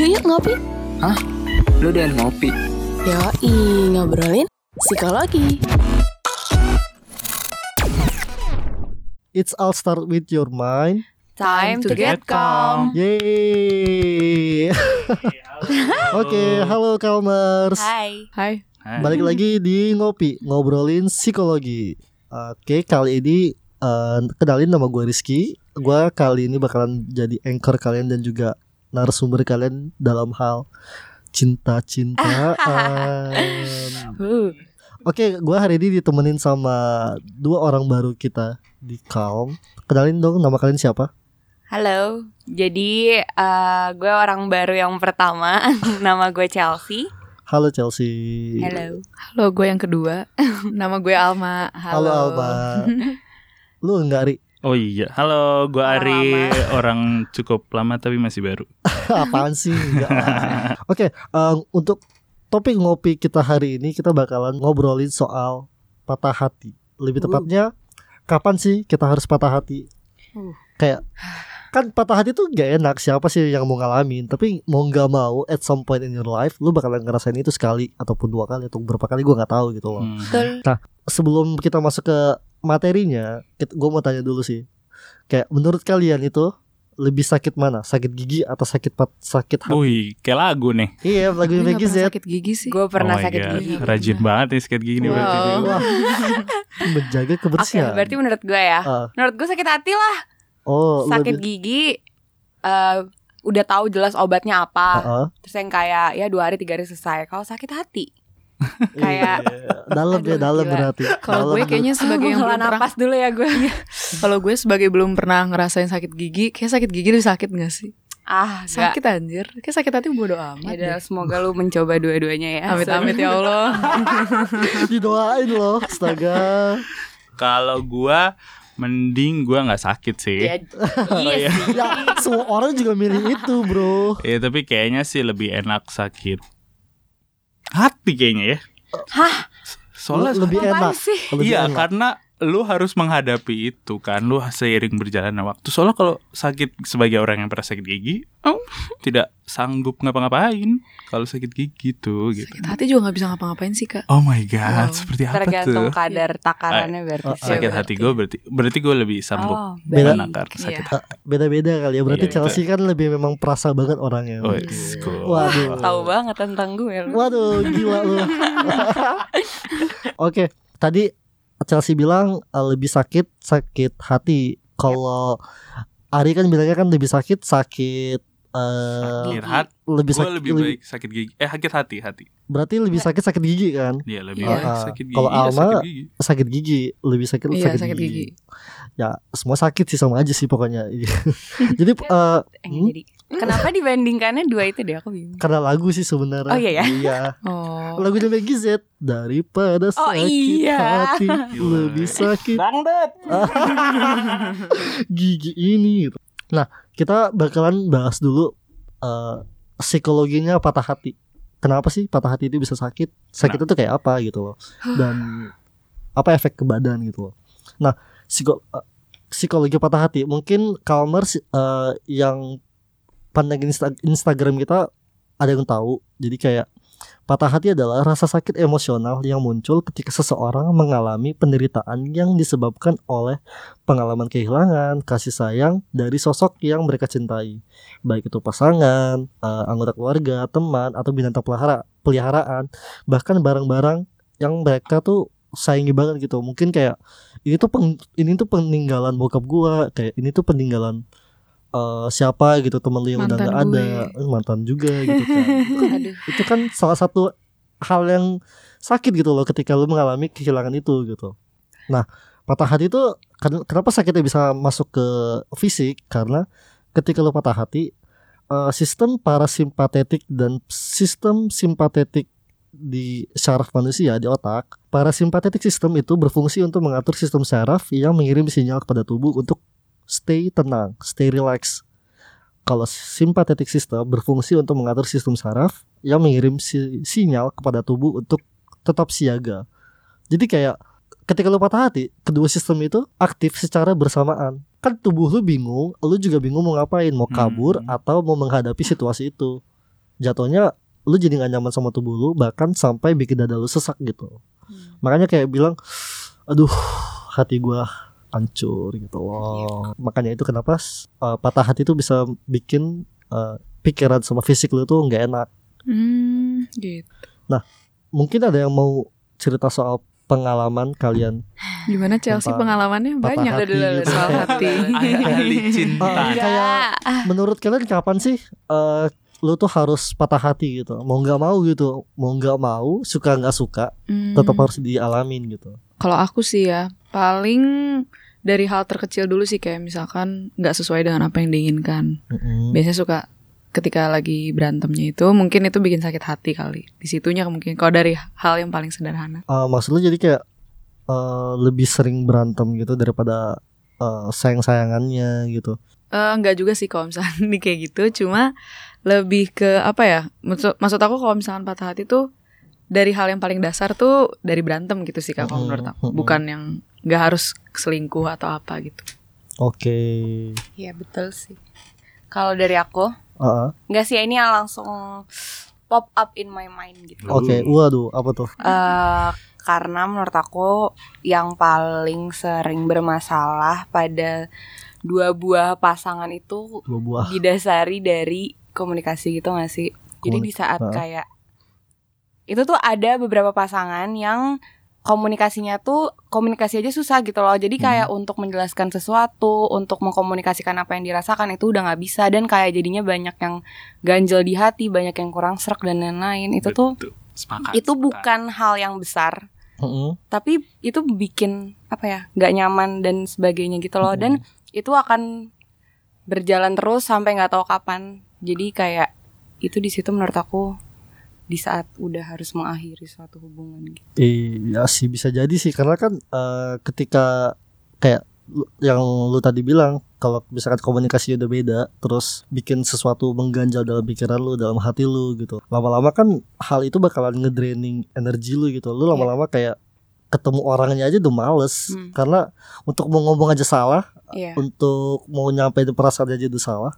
Yuk yuk ngopi. Lu udah ngopi. Yoi, ngobrolin psikologi. It's all start with your mind. Time to get calm. Yeay. Oke, halo Kalmers. Hai. Hai. Balik lagi di ngopi ngobrolin psikologi. Oke, kali ini eh, kenalin nama gue Rizky. Gue kali ini bakalan jadi anchor kalian dan juga narasumber kalian dalam hal cinta-cintaan. Uh. Oke, gue hari ini ditemenin sama dua orang baru kita di Calm. Kenalin dong nama kalian siapa? Halo, jadi eh, gue orang baru yang pertama, nama gue Chelsea. Halo Chelsea. Halo. Halo, gue yang kedua. Nama gue Alma. Halo, Halo, Alma. Lu enggak Ri? Oh iya, halo, gue Ari, Mama. orang cukup lama tapi masih baru. Apaan sih? Enggak lah. Oke, em, untuk topik ngopi kita hari ini kita bakalan ngobrolin soal patah hati. Lebih tepatnya kapan sih kita harus patah hati? Uh. Kayak kan patah hati tuh gak enak siapa sih yang mau ngalamin tapi mau nggak mau at some point in your life lu bakalan ngerasain itu sekali ataupun dua kali atau berapa kali gua nggak tahu gitu loh Hmm. Betul. sebelum kita masuk ke materinya, gue mau tanya dulu sih. Kayak menurut kalian itu lebih sakit mana? Sakit gigi atau sakit pat sakit hati? Wih, kayak lagu nih. Iya, lagu gak pernah Z. sakit gigi sih. Gue pernah oh my sakit God, gigi. Rajin banget nih sakit gigi nih berarti. Wow. nih. Wah, menjaga Oke, kebersihan. berarti menurut gue ya. Ah, Menurut gue sakit hati lah. oh, sakit lebih- gigi eh, udah tahu jelas obatnya apa. Ah, ah. Terus yang kayak ya dua hari tiga hari selesai. Kalau sakit hati, kayak Iya. dalam ya, dalam berarti. Kalau gue kayaknya sebagai yang belum pernah napas dulu ya gue. Kalau gue sebagai belum pernah ngerasain sakit gigi Kayak sakit gigi lebih sakit gak sih? ah, gak. Sakit anjir Kayak sakit hati bodo amat Ya semoga lu mencoba dua-duanya ya. Amit-amit ya Allah didoain loh, astaga. Kalau gua mending gua nggak sakit sih. Ya, iya sih. ya, semua orang juga milih itu, Bro. Ya tapi kayaknya sih lebih enak sakit hati kayaknya ya. Hah? Soalnya lebih enak. sih? Lebih iya enak. karena lu harus menghadapi itu kan lu seiring berjalannya waktu soalnya kalau sakit sebagai orang yang pernah sakit gigi oh, tidak sanggup ngapa-ngapain kalau sakit gigi tuh gitu Sakit hati juga gak bisa ngapa-ngapain sih kak oh my god Wow. seperti apa Tergantung tuh kadar takarannya berarti. Oh, sih. sakit hati gue berarti berarti gue lebih sanggup Oh, Beda- menakar sakit Iya. hati Beda-beda kali ya. Berarti Iya, Chelsea kan lebih memang perasa banget orangnya. oh, it's cool. Waduh. Tahu banget tentang gue lu. Waduh, gila lu. Oke, tadi Chelsea bilang uh, lebih sakit sakit hati. Kalau Ari kan bilangnya kan lebih sakit sakit uh, sakit hati lebih sakit lebih baik sakit gigi eh sakit hati hati berarti lebih sakit sakit gigi kan? Iya lebih Iya. baik sakit gigi Kalau ya, Alma, sakit gigi Sakit gigi, lebih sakit Iya sakit, sakit gigi. gigi Ya, semua sakit sih sama aja sih pokoknya. Jadi uh, Eh, hmm, jadi kenapa dibandingkannya dua itu deh aku bingung. karena lagu sih sebenarnya. Oh, iya ya? Iya. Oh Lagunya Maggie Z daripada Oh, sakit iya. hati lebih sakit Dangdut. gigi ini gitu. Nah, kita bakalan bahas dulu eh, psikologinya patah hati. Kenapa sih patah hati itu bisa sakit? Sakit itu kayak apa gitu loh. Dan apa efek ke badan gitu loh. Nah, psiko- eh, psikologi patah hati mungkin Kalmer eh, yang pandang Insta- Instagram kita ada yang tahu. Jadi kayak patah hati adalah rasa sakit emosional yang muncul ketika seseorang mengalami penderitaan yang disebabkan oleh pengalaman kehilangan, kasih sayang dari sosok yang mereka cintai, baik itu pasangan, eh, anggota keluarga, teman, atau binatang pelihara, peliharaan, bahkan barang-barang yang mereka tuh sayangi banget gitu. Mungkin kayak ini tuh peng- ini tuh peninggalan bokap gua, kayak ini tuh peninggalan eh, siapa gitu temen lu yang udah Mantan nggak ada. Eh, mantan juga gitu kan. Aduh itu kan salah satu hal yang sakit gitu loh ketika lu mengalami kehilangan itu gitu. Nah, patah hati itu ken- kenapa sakitnya bisa masuk ke fisik? Karena ketika lu patah hati, eh, sistem parasimpatetik dan sistem simpatetik di syaraf manusia di otak, parasimpatetik sistem itu berfungsi untuk mengatur sistem syaraf yang mengirim sinyal kepada tubuh untuk stay tenang, stay relax. Kalau simpatetik system berfungsi untuk mengatur sistem saraf yang mengirim si- sinyal kepada tubuh untuk tetap siaga. Jadi kayak ketika lu patah hati, kedua sistem itu aktif secara bersamaan. Kan tubuh lu bingung, lu juga bingung mau ngapain, mau kabur Hmm. atau mau menghadapi situasi itu. jatuhnya lu jadi gak nyaman sama tubuh lu bahkan sampai bikin dada lu sesak gitu Hmm. makanya kayak bilang aduh hati gua hancur gitu. Loh makanya itu kenapa uh, patah hati itu bisa bikin uh, pikiran sama fisik lu tuh nggak enak. Hmm, gitu. mungkin ada yang mau cerita soal pengalaman kalian. Gimana Chelsea? Pengalamannya patah banyak. hati. Gitu. soal hati. cinta. Oh, kayak menurut kalian kapan sih uh, lu tuh harus patah hati gitu? Mau nggak mau gitu. Mau nggak mau suka nggak suka Hmm. tetap harus dialamin gitu. Kalau aku sih ya paling dari hal terkecil dulu sih kayak misalkan nggak sesuai dengan apa yang diinginkan. Mm-mm. Biasanya suka ketika lagi berantemnya itu mungkin itu bikin sakit hati kali. Di situnya mungkin kalau dari hal yang paling sederhana. Uh, maksud lu jadi kayak uh, lebih sering berantem gitu daripada uh, sayang sayangannya gitu Eh enggak juga sih kalau misalnya kayak gitu, cuma lebih ke apa ya? Maksud, maksud aku kalau misalkan patah hati tuh dari hal yang paling dasar tuh dari berantem gitu sih Kak, kalau menurut aku. Bukan yang nggak harus selingkuh atau apa gitu. oke Iya betul sih. Kalau dari aku, Uh-uh. nggak sih ini yang langsung pop up in my mind gitu. oke waduh apa tuh Eh, karena menurut aku yang paling sering bermasalah pada dua buah pasangan itu dua buah didasari dari komunikasi gitu gak sih? Jadi di saat kayak itu tuh ada beberapa pasangan yang komunikasinya tuh komunikasi aja susah gitu loh. Jadi kayak untuk menjelaskan sesuatu, untuk mengkomunikasikan apa yang dirasakan itu udah nggak bisa dan kayak jadinya banyak yang ganjel di hati, banyak yang kurang serak dan lain-lain. Itu tuh sepakat itu sepakat. bukan hal yang besar, Mm-mm. tapi itu bikin apa ya nggak nyaman dan sebagainya gitu loh. Dan itu akan berjalan terus sampai nggak tahu kapan. Jadi kayak itu di situ menurut aku di saat udah harus mengakhiri suatu hubungan gitu. Iya sih bisa jadi sih karena kan eh, ketika kayak yang lu tadi bilang kalau misalkan komunikasi udah beda terus bikin sesuatu mengganjal dalam pikiran lu dalam hati lu gitu lama-lama kan hal itu bakalan ngedraining energi lu gitu lu lama-lama kayak ketemu orangnya aja udah males Hmm. karena untuk mau ngomong aja salah Iya. untuk mau nyampein perasaan aja udah salah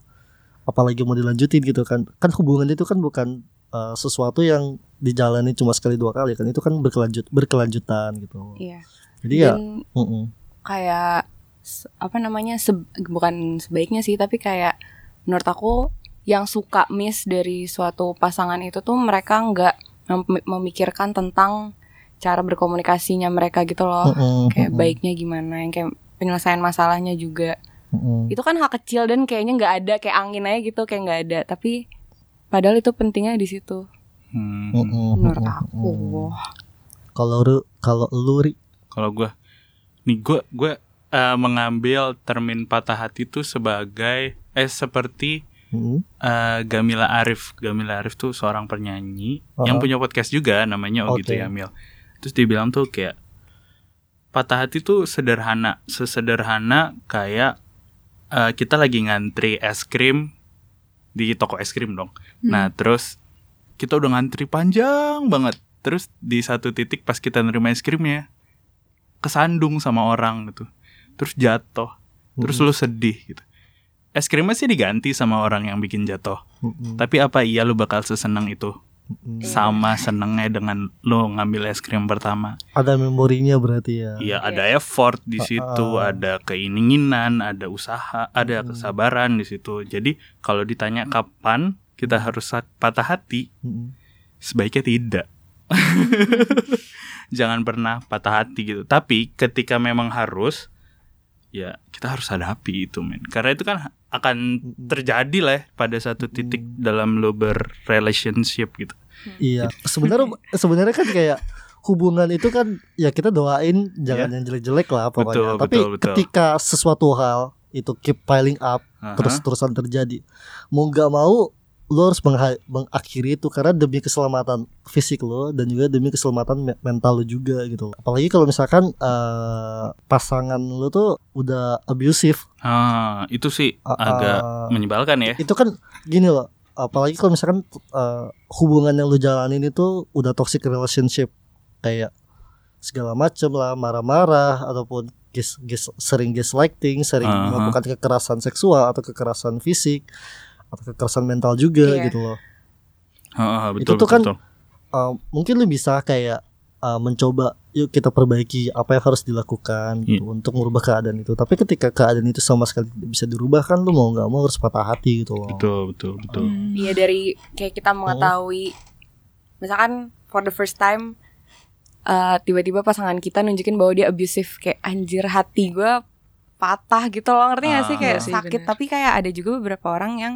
apalagi mau dilanjutin gitu kan kan hubungan itu kan bukan uh, sesuatu yang dijalani cuma sekali dua kali kan itu kan berkelanjut berkelanjutan gitu Iya. jadi ya Dan mm-mm. kayak se- apa namanya se- bukan sebaiknya sih tapi kayak menurut aku yang suka miss dari suatu pasangan itu tuh mereka nggak mem- memikirkan tentang cara berkomunikasinya mereka gitu loh Mm-mm, kayak mm-mm, baiknya gimana yang kayak penyelesaian masalahnya juga mm-mm. itu kan hal kecil dan kayaknya nggak ada kayak angin aja gitu kayak nggak ada tapi padahal itu pentingnya di situ Hmm. Mm-mm, menurut mm-mm, aku mm-mm. kalau lu kalau lu Ri, Kalau gue, nih gue gue eh, mengambil termin patah hati itu sebagai eh seperti mm, eh, Gamila Arif. Gamila Arif tuh seorang penyanyi Uh-huh. yang punya podcast juga namanya Oh gitu Oke. ya Mil. Terus dia bilang tuh kayak patah hati tuh sederhana, sesederhana kayak eh, kita lagi ngantri es krim di toko es krim dong. Nah terus kita udah ngantri panjang banget. Terus di satu titik pas kita nerima es krimnya kesandung sama orang gitu. Terus jatuh. Terus lu sedih gitu. Es krimnya sih diganti sama orang yang bikin jatuh. mm-mm, Tapi apa iya lu bakal sesenang itu? Sama senengnya dengan lu ngambil es krim pertama. ada memorinya berarti ya Iya, ada effort di situ, ah. ada keinginan, ada usaha, ada Hmm. kesabaran di situ. Jadi kalau ditanya kapan kita harus sa- patah hati, Mm-mm. sebaiknya tidak. Jangan pernah patah hati gitu. Tapi ketika memang harus, ya kita harus hadapi itu, men. Karena itu kan akan terjadi lah ya pada satu titik dalam lo berrelationship gitu. Iya, sebenarnya sebenarnya kan kayak hubungan itu kan ya kita doain jangan Iya. yang jelek-jelek lah pokoknya. Betul, Tapi betul, betul. ketika sesuatu hal itu keep piling up Aha. terus-terusan terjadi, mau nggak mau lo harus mengakhiri itu karena demi keselamatan fisik lo dan juga demi keselamatan me- mental lo juga gitu. Apalagi kalau misalkan eh, pasangan lo tuh udah abusive, Ah, itu sih Ah, agak ah. menyebalkan ya. itu kan gini loh apalagi kalau misalkan uh, hubungan yang lu jalanin itu udah toxic relationship kayak segala macem lah marah-marah ataupun gas, gas, sering gaslighting sering Aha. melakukan kekerasan seksual atau kekerasan fisik atau kekerasan mental juga Iya. gitu loh Heeh, Itu betul, tuh betul, kan betul. Uh, mungkin lu bisa kayak uh, mencoba yuk kita perbaiki apa yang harus dilakukan gitu untuk merubah keadaan itu tapi ketika keadaan itu sama sekali tidak bisa dirubah kan lu mau nggak mau harus patah hati gitu loh betul betul betul Hmm. Iya dari kayak kita mengetahui misalkan for the first time eh, tiba-tiba pasangan kita nunjukin bahwa dia abusive kayak anjir hati gue patah gitu loh ngerti gak sih Ah. kayak Iya sih, sakit bener. tapi kayak ada juga beberapa orang yang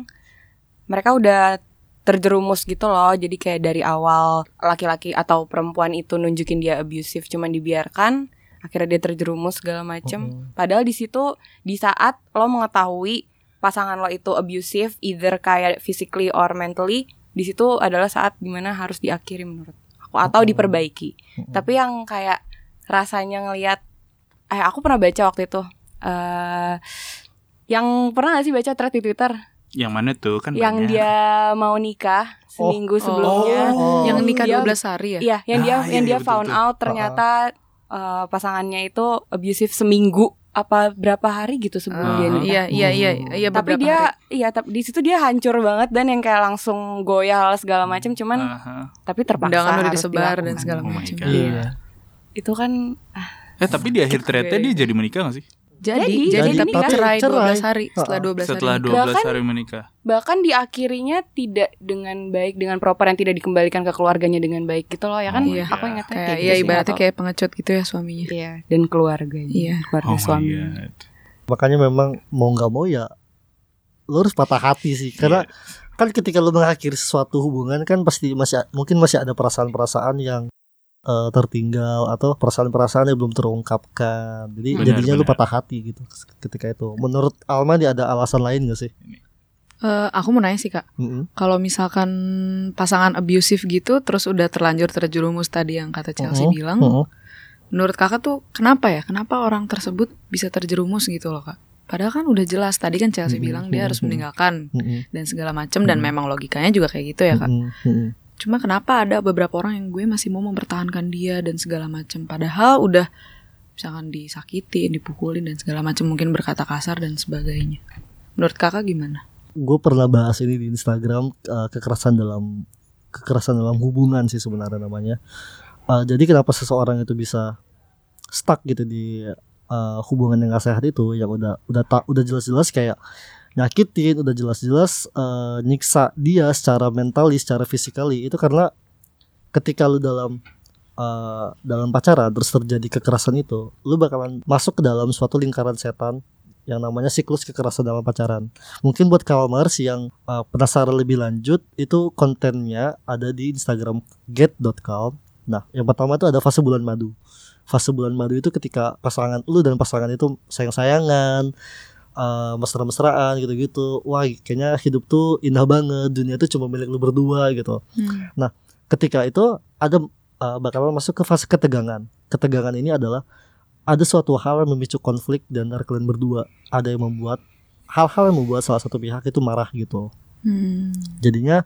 mereka udah terjerumus gitu loh jadi kayak dari awal laki-laki atau perempuan itu nunjukin dia abusive cuman dibiarkan akhirnya dia terjerumus segala macem Mm-mm. Padahal di situ di saat lo mengetahui pasangan lo itu abusive, either kayak physically or mentally, di situ adalah saat di mana harus diakhiri menurut aku atau Mm-mm. diperbaiki. Mm-mm. Tapi yang kayak rasanya ngelihat, eh aku pernah baca waktu itu, eh yang pernah gak sih baca thread di Twitter, yang mana tuh kan yang banyak. dia mau nikah seminggu sebelumnya, Oh. Yang nikah Dia- 12 hari ya? Iya, yang dia Ah, iya, yang iya, dia betul, found betul. out ternyata eh, pasangannya itu abusive seminggu apa berapa hari gitu sebelum Ah, dia nikah. iya iya iya iya Tapi dia hari. iya tapi di situ dia hancur banget dan yang kayak langsung goyah segala macam cuman Aha. tapi terpaksa undangan udah harus disebar dan segala Oh macam. Iya Itu kan eh tapi di akhir threadnya dia jadi menikah gak sih Jadi, Jadi, jadi, tapi cerai Cerai. 12 hari setelah Ha-ha. 12 setelah hari. 12 Bahkan- hari menikah bahkan diakhirinya tidak dengan baik dengan proper yang tidak dikembalikan ke keluarganya dengan baik gitu loh ya kan Oh, iya. aku ingatnya Kayak kayak ya gitu ibaratnya kayak pengecut gitu ya suaminya. iya dan keluarganya Iya. keluarga oh my suami god makanya memang mau nggak mau ya lu harus patah hati sih karena Iya. kan ketika lu mengakhiri suatu hubungan kan pasti masih mungkin masih ada perasaan-perasaan yang eh, tertinggal atau perasaan-perasaan yang belum terungkapkan jadi Benar, jadinya lu benar. patah hati gitu ketika itu menurut Alma dia ada alasan lain gak sih Eh, aku mau nanya sih kak, Mm-mm. kalau misalkan pasangan abusive gitu, terus udah terlanjur terjerumus tadi yang kata Chelsea Mm-mm. bilang, Mm-mm. menurut kakak tuh kenapa ya? Kenapa orang tersebut bisa terjerumus gitu loh kak? Padahal kan udah jelas tadi kan Chelsea Mm-mm. bilang dia harus meninggalkan Mm-mm. dan segala macem dan Mm-mm. memang logikanya juga kayak gitu ya kak. Mm-mm. Mm-mm. Cuma kenapa ada beberapa orang yang gue masih mau mempertahankan dia dan segala macam padahal udah misalkan disakitin, dipukulin dan segala macam mungkin berkata kasar dan sebagainya. Menurut kakak gimana? gue pernah bahas ini di Instagram eh, kekerasan dalam kekerasan dalam hubungan sih sebenarnya namanya. Eh, jadi kenapa seseorang itu bisa stuck gitu di eh, hubungan yang gak sehat itu yang udah udah tak udah jelas-jelas kayak nyakitin, udah jelas-jelas eh, nyiksa dia secara mentali, secara fisikali itu karena ketika lu dalam eh, dalam pacaran terus terjadi kekerasan itu, lu bakalan masuk ke dalam suatu lingkaran setan yang namanya siklus kekerasan dalam pacaran. Mungkin buat Kalmars yang uh, penasaran lebih lanjut itu kontennya ada di Instagram get.calm. Nah, yang pertama itu ada fase bulan madu. Fase bulan madu itu ketika pasangan lu dan pasangan itu sayang-sayangan, uh, mesra-mesraan gitu-gitu. Wah, kayaknya hidup tuh indah banget, dunia tuh cuma milik lu berdua gitu. Ketika itu ada uh, bakalan masuk ke fase ketegangan. Ketegangan ini adalah ada suatu hal yang memicu konflik di antara kalian berdua. Ada yang membuat hal-hal yang membuat salah satu pihak itu marah gitu. Hmm. Jadinya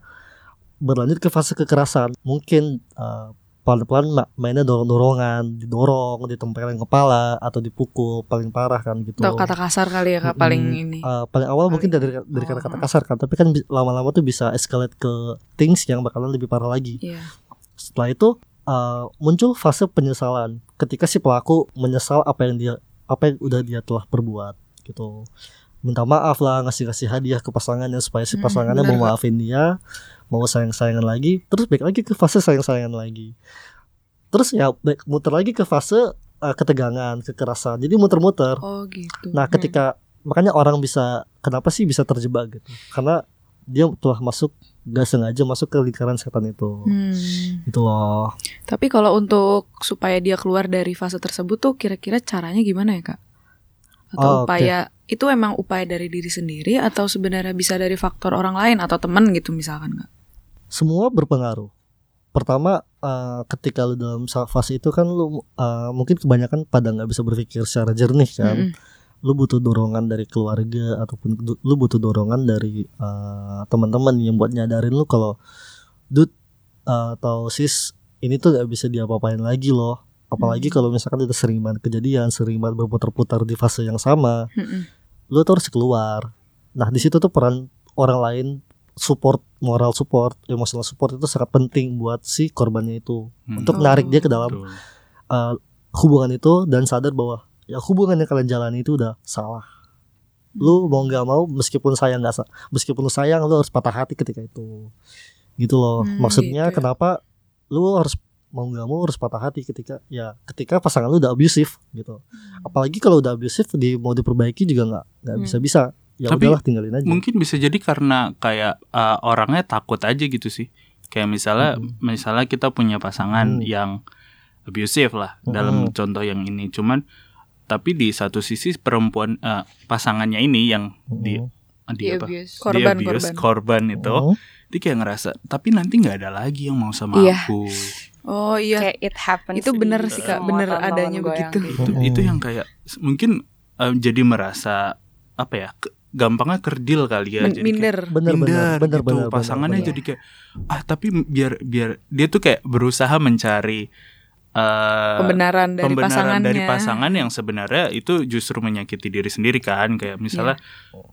berlanjut ke fase kekerasan. Mungkin uh, pelan-pelan ma- mainnya dorong-dorongan, didorong, ditempelin kepala atau dipukul paling parah kan gitu. Atau kata kasar kali ya kak paling Mm-mm. ini. Uh, paling awal mungkin dari dari Oh. kata-kata kasar kan, tapi kan lama-lama tuh bisa escalate ke things yang bakalan lebih parah lagi. Iya. Setelah itu uh, muncul fase penyesalan ketika si pelaku menyesal apa yang dia apa yang udah dia telah perbuat gitu minta maaf lah ngasih ngasih hadiah ke pasangannya supaya si Hmm, pasangannya mau maafin dia mau sayang sayangan lagi terus balik lagi ke fase sayang sayangan lagi terus ya balik- muter lagi ke fase uh, ketegangan kekerasan jadi muter-muter Oh gitu. nah ketika makanya orang bisa kenapa sih bisa terjebak gitu karena dia telah masuk gak sengaja masuk ke lingkaran setan itu Hmm. itu loh Tapi kalau untuk supaya dia keluar dari fase tersebut tuh kira-kira caranya gimana ya kak? Atau Oh, upaya itu emang upaya dari diri sendiri atau sebenarnya bisa dari faktor orang lain atau teman gitu misalkan kak? Semua berpengaruh. Pertama, eh, ketika lu dalam fase itu kan lu eh, mungkin kebanyakan pada nggak bisa berpikir secara jernih kan. Mm-mm. Lu butuh dorongan dari keluarga ataupun lu butuh dorongan dari eh, teman-teman yang buat nyadarin lu kalau dude eh, atau sis ini tuh nggak bisa diapa-apain lagi loh. Apalagi Hmm. kalau misalkan udah sering banget kejadian, sering banget berputar-putar di fase yang sama, Mm-mm. lu tuh harus keluar. Nah di situ tuh peran orang lain support moral support emotional support itu sangat penting buat si korbannya itu Hmm. untuk narik dia ke dalam Betul. uh, hubungan itu dan sadar bahwa ya hubungan yang kalian jalani itu udah salah lu mau nggak mau meskipun sayang nggak sa- meskipun lu sayang lu harus patah hati ketika itu gitu loh Hmm, maksudnya gitu ya. kenapa lu harus mau nggak mau harus patah hati ketika ya ketika pasangan lu udah abusive gitu apalagi kalau udah abusive di mau diperbaiki juga nggak nggak Hmm. bisa bisa ya Tapi udahlah tinggalin aja Mungkin bisa jadi karena kayak uh, orangnya takut aja gitu sih. Kayak misalnya Mm-mm. misalnya kita punya pasangan Mm. yang abusive lah dalam Mm-mm. contoh yang ini. Cuman tapi di satu sisi perempuan uh, pasangannya ini yang di Mhm. di Di apa? abuse. Di Korban, abuse, korban. korban itu Mhm. dia kayak ngerasa tapi nanti nggak ada lagi yang mau sama Iya. aku. Oh iya. Kayak it happens. Itu bener di sih, Kak. Bener adanya begitu. Itu Mhm. itu yang kayak mungkin uh, jadi merasa apa ya? ke- gampangnya kerdil kali ya. Jadi kayak- minder. bener bener minder bener gitu. bener pasangannya bener, jadi kayak ah tapi biar biar dia tuh kayak berusaha mencari eh Pembenaran dari pembenaran pasangannya. dari pasangan yang sebenarnya itu justru menyakiti diri sendiri kan kayak misalnya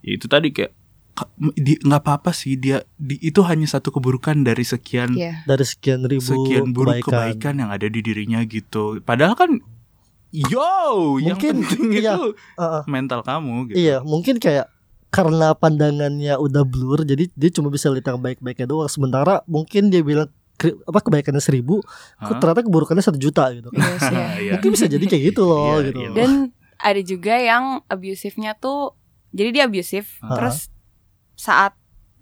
Iya. itu tadi kayak "Ka- di- nggak apa-apa sih dia di, itu hanya satu keburukan dari sekian Iya. dari sekian ribu sekian buruk kebaikan, kebaikan. yang ada di dirinya gitu padahal kan yo yang Mungkin, penting iya. itu Uh-uh. mental kamu gitu Iya, mungkin kayak karena pandangannya udah blur, jadi dia cuma bisa lihat yang baik-baiknya doang. Sementara mungkin dia bilang apa kebaikannya seribu, kok Hah? ternyata keburukannya satu juta gitu. kan. Iya sih. Iya. Mungkin bisa jadi kayak gitu loh, Iya, gitu. iya. Dan ada juga yang abusive-nya tuh jadi dia abusive Ah. terus saat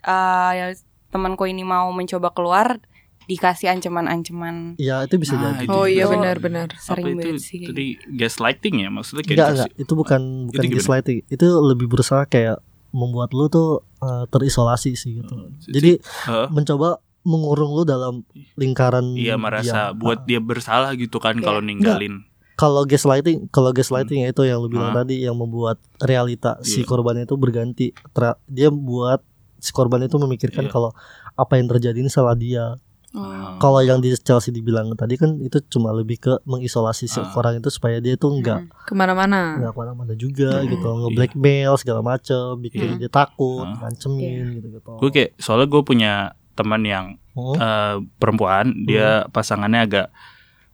uh, ya, temanku ini mau mencoba keluar dikasih ancaman-ancaman Iya, itu bisa Nah, jadi. itu Oh iya Itu benar-benar. apa sering itu banget sih tadi gaslighting ya maksudnya kayak Enggak, dikasih- enggak, itu bukan bukan Itu gimana? gaslighting. Itu lebih berusaha kayak membuat lu tuh uh, terisolasi sih gitu. Hmm, Jadi Hah? mencoba mengurung lu dalam lingkaran Iya merasa dia. buat dia bersalah gitu kan kalau ninggalin. kalau gaslighting kalau gaslighting ya itu yang lu bilang tadi yang membuat realita si Iya. korban itu berganti Tra- dia buat si korban itu memikirkan Iya. kalau apa yang terjadi ini salah dia Oh. kalau yang di Chelsea dibilang tadi kan itu cuma lebih ke mengisolasi si Ah. orang itu supaya dia tuh nggak Ke mana-mana. nggak ke mana-mana juga Hmm. gitu nge-blackmail segala macem bikin Iya. dia takut Ah. ngancemin gitu gitu Gue kayak soalnya gue punya teman yang Hmm. eh, perempuan, dia pasangannya agak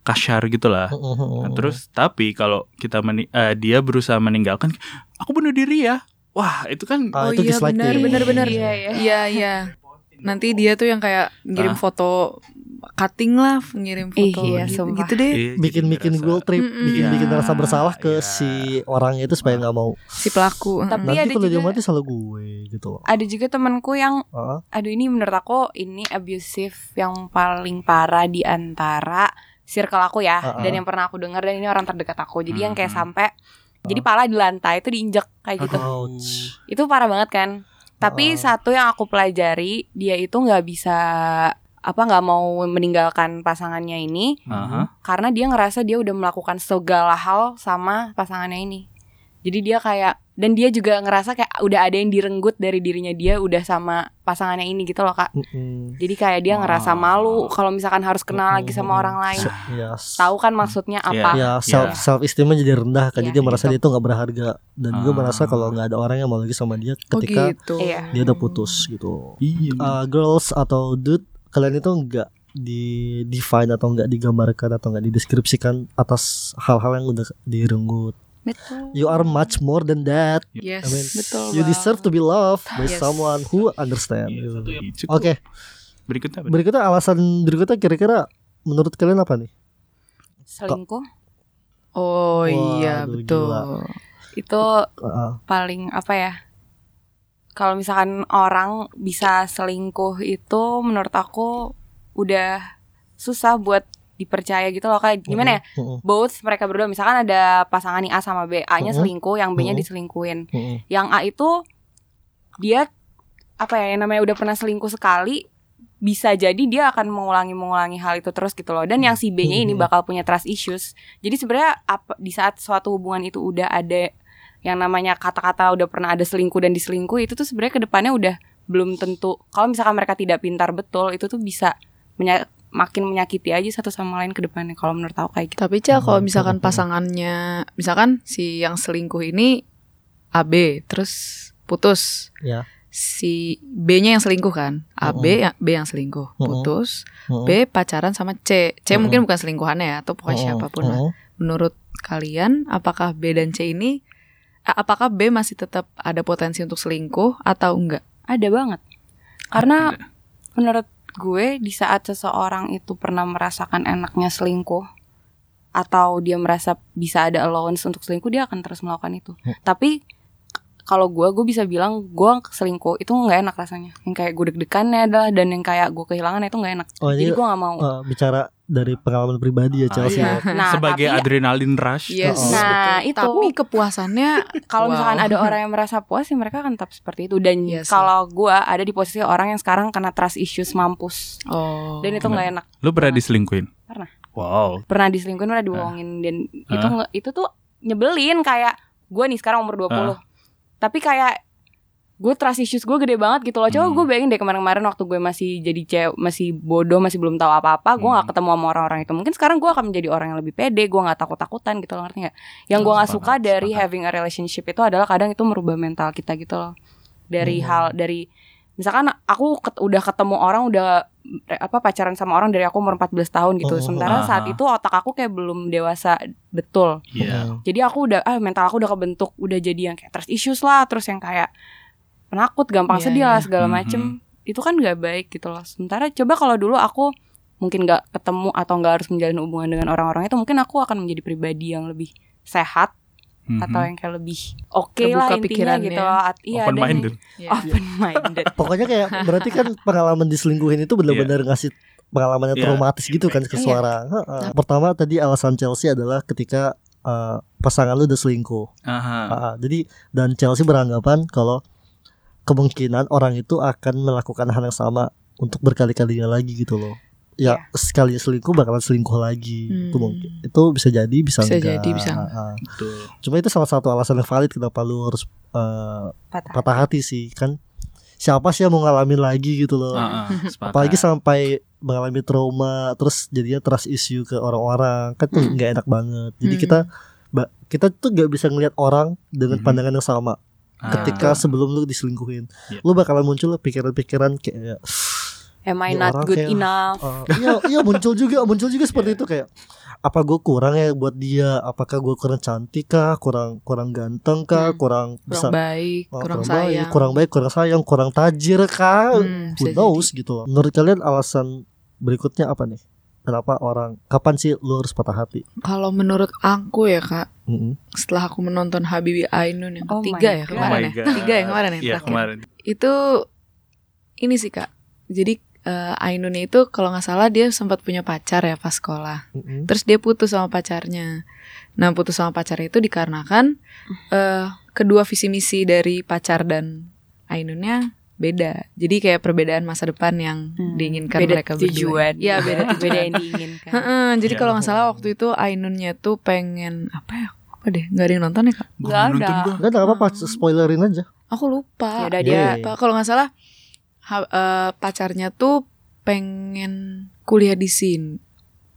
kasyar gitu lah. Hmm. Nah, terus tapi kalau kita meni- eh, dia berusaha meninggalkan, aku bunuh diri ya. Wah itu kan Ah, oh itu iya benar benar benar. Iya, iya. Iya iya. Nanti dia tuh yang kayak ngirim Ah. foto cutting lah, ngirim foto iya, gitu, sumpah. gitu deh. eh, bikin jadi bikin ngerasa- guilt trip Mm-mm. bikin bikin Iya, rasa bersalah ke iya. si orangnya itu supaya nggak mau Si pelaku. Tapi nanti ada kalau dia juga- mati salah gue gitu loh Ada juga temanku yang Ah. aduh ini menurut aku ini abusive yang paling parah di antara circle aku ya Ah, ah. dan yang pernah aku dengar dan ini orang terdekat aku. Jadi yang kayak sampai jadi pala di lantai itu diinjek kayak gitu. Ouch. Itu parah banget kan. Tapi Ah. satu yang aku pelajari dia itu nggak bisa apa nggak mau meninggalkan pasangannya ini Aha. karena dia ngerasa dia udah melakukan segala hal sama pasangannya ini. Jadi dia kayak dan dia juga ngerasa kayak udah ada yang direnggut dari dirinya dia udah sama pasangannya ini gitu loh kak. Mm-mm. Jadi kayak dia ngerasa malu kalau misalkan harus kenal lagi sama orang lain. Se- ya, s- Tahu kan maksudnya apa? ya self self esteemnya jadi rendah kan Iya, jadi dia merasa gitu. dia tuh nggak berharga dan juga Ah. merasa kalau nggak ada orang yang mau lagi sama dia Oh ketika gitu. Iya. dia udah putus gitu Iya. Uh, girls atau dude kalian itu nggak di define atau nggak digambarkan atau nggak dideskripsikan atas hal-hal yang udah direnggut Betul. you are much more than that Yes, I mean, betul. you deserve to be loved by Yes. someone who understand Iya, yang- cukup. Oke, Berikutnya apa? berikutnya alasan berikutnya kira-kira menurut kalian apa nih? Selingkuh Oh iya Waduh, betul. gila. itu Uh, paling apa ya? Kalau misalkan orang bisa selingkuh itu menurut aku udah susah buat dipercaya gitu loh kayak gimana ya? Both mereka berdua misalkan ada pasangan nih A sama B, A-nya selingkuh, yang B-nya diselingkuhin. mm-mm, Yang A itu dia apa ya yang namanya udah pernah selingkuh sekali bisa jadi dia akan mengulangi mengulangi hal itu terus gitu loh. Dan yang si B-nya ini bakal punya trust issues. Jadi sebenarnya apa di saat suatu hubungan itu udah ada yang namanya kata-kata udah pernah ada selingkuh dan diselingkuh itu tuh sebenarnya ke depannya udah belum tentu. Kalau misalkan mereka tidak pintar betul itu tuh bisa makin menyakiti aja satu sama lain ke depannya kalau menurut aku kayak gitu Tapi Cak kalau misalkan pasangannya misalkan si yang selingkuh ini AB terus putus. Ya. si B-nya yang selingkuh kan, A B Mm-mm. ya B yang selingkuh, putus, Mm-mm. B pacaran sama C, C Mm-mm. mungkin bukan selingkuhannya ya, atau pokoknya Mm-mm. siapa pun lah. Menurut kalian, apakah B dan C ini, a- apakah B masih tetap ada potensi untuk selingkuh atau enggak? Ada banget. Karena menurut gue di saat seseorang itu pernah merasakan enaknya selingkuh atau dia merasa bisa ada allowance untuk selingkuh dia akan terus melakukan itu. Hmm. Tapi kalau gue gue bisa bilang gue selingkuh itu nggak enak rasanya. Yang kayak gue deg-degannya adalah dan yang kayak gue kehilangan itu nggak enak. Oh, Jadi gue nggak mau. eh, bicara dari pengalaman pribadi ya Ah, Chelsea. iya. ya. Nah, Sebagai tapi adrenalin rush. Yes, Oh. Nah, betul. itu. Tapi kepuasannya kalau Wow. misalkan ada orang yang merasa puas sih mereka akan tetap seperti itu. Dan Iya sih. kalau gue ada di posisi orang yang sekarang kena trust issues mampus oh. dan itu nggak enak. Lu pernah diselingkuhin? Pernah. Wow. pernah diselingkuhin pernah dibohongin dan itu itu tuh nyebelin kayak gue nih sekarang umur 20 tapi kayak gue trust issues gue gede banget gitu loh coba Hmm. gue bayangin deh kemarin-kemarin waktu gue masih jadi cewek masih bodoh masih belum tahu apa-apa gue nggak Hmm. ketemu sama orang-orang itu mungkin sekarang gue akan menjadi orang yang lebih pede gue nggak takut-takutan gitu loh ngerti nggak yang gue nggak suka dari sepakat. having a relationship itu adalah kadang itu merubah mental kita gitu loh dari Hmm. hal dari misalkan aku ket- udah ketemu orang udah apa pacaran sama orang dari aku umur 14 tahun gitu Oh. sementara saat Ah. itu otak aku kayak belum dewasa betul Iya. Mm. jadi aku udah ah mental aku udah kebentuk udah jadi yang kayak trust issues lah terus yang kayak penakut gampang Iya, sedih iya. lah segala Mhm. macem itu kan nggak baik gitu loh sementara coba kalau dulu aku mungkin nggak ketemu atau nggak harus menjalin hubungan dengan orang-orang itu mungkin aku akan menjadi pribadi yang lebih sehat Mhm. atau yang kayak lebih oke lah Terbuka intinya pikirannya. gitu loh At- iya Open minded. Iya. open minded Pokoknya kayak berarti kan pengalaman diselingkuhin itu benar-benar ngasih pengalaman yang Iya. traumatis gitu kan ke Iya. seorang. Heeh. Pertama tadi alasan Chelsea adalah ketika eh, pasangan lu udah selingkuh. Aha. Ah, jadi dan Chelsea beranggapan kalau kemungkinan orang itu akan melakukan hal yang sama untuk berkali-kalinya lagi gitu loh. Ya sekali selingkuh bakalan selingkuh lagi itu Hmm. mungkin itu bisa jadi bisa, Bisa enggak. jadi, bisa enggak. Ah. Betul. Cuma itu salah satu alasan yang valid kenapa lu harus eh, patah patah hati sih kan. Siapa sih yang mau ngalamin lagi gitu loh. Ah, sepakat. Apalagi sampai mengalami trauma terus jadinya trust issue ke orang-orang kan tuh Mm. nggak enak banget. Jadi Mm. kita kita tuh nggak bisa ngelihat orang dengan Mhm. pandangan yang sama Ah, ketika sebelum lu diselingkuhin. Iya. Lu bakalan muncul pikiran-pikiran kayak am I not good kayak- enough uh, iya iya muncul juga muncul juga seperti itu kayak apa gue kurang ya buat dia apakah gue kurang cantik kah kurang kurang ganteng kah Hmm. kurang kurang bisa baik, oh, kurang, baik, sayang. kurang baik kurang sayang kurang tajir kah Hmm, who knows gitu loh. Menurut kalian alasan berikutnya apa nih? Kenapa orang kapan sih lu harus patah hati? Kalau menurut aku ya kak, Mm-mm. setelah aku menonton Habibie Ainun yang Oh ketiga ya. Oh kemarin ya, God. tiga ya kemarin ya Iya terakhir. kemarin. Itu ini sih kak. Jadi eh, Ainun itu kalau nggak salah dia sempat punya pacar ya pas sekolah. Mm-mm. Terus dia putus sama pacarnya. Nah putus sama pacarnya itu dikarenakan eh, kedua visi misi dari pacar dan Ainunnya beda. Jadi kayak perbedaan masa depan yang Hmm. diinginkan beda mereka berdua. tujuan Iya beda beda tujuan. yang diinginkan Heeh, jadi Iya. kalau nggak salah waktu itu Ainunnya tuh pengen apa ya? Apa deh? Gak ada yang nonton ya kak? Nonton ada. gua. Enggak ada apa-apa, spoilerin aja. Aku lupa. Ya udah, dia dia- apa? Kalau nggak salah ha- eh, pacarnya tuh pengen kuliah di sini.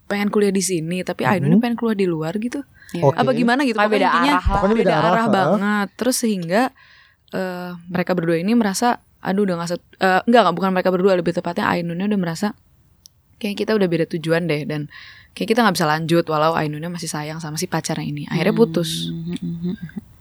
Pengen kuliah di sini, tapi Mhm. Ainunnya pengen keluar di luar gitu. Iya. Oke. Apa gimana gitu? Pokoknya Pokoknya beda intinya arah. Pokoknya beda, beda arah, arah, banget. Terus sehingga eh, mereka berdua ini merasa, aduh udah nggak set- eh, enggak enggak bukan mereka berdua lebih tepatnya Ainunnya udah merasa kayak kita udah beda tujuan deh dan kayak kita nggak bisa lanjut walau Ainunnya masih sayang sama si pacarnya ini. Akhirnya putus Hmm.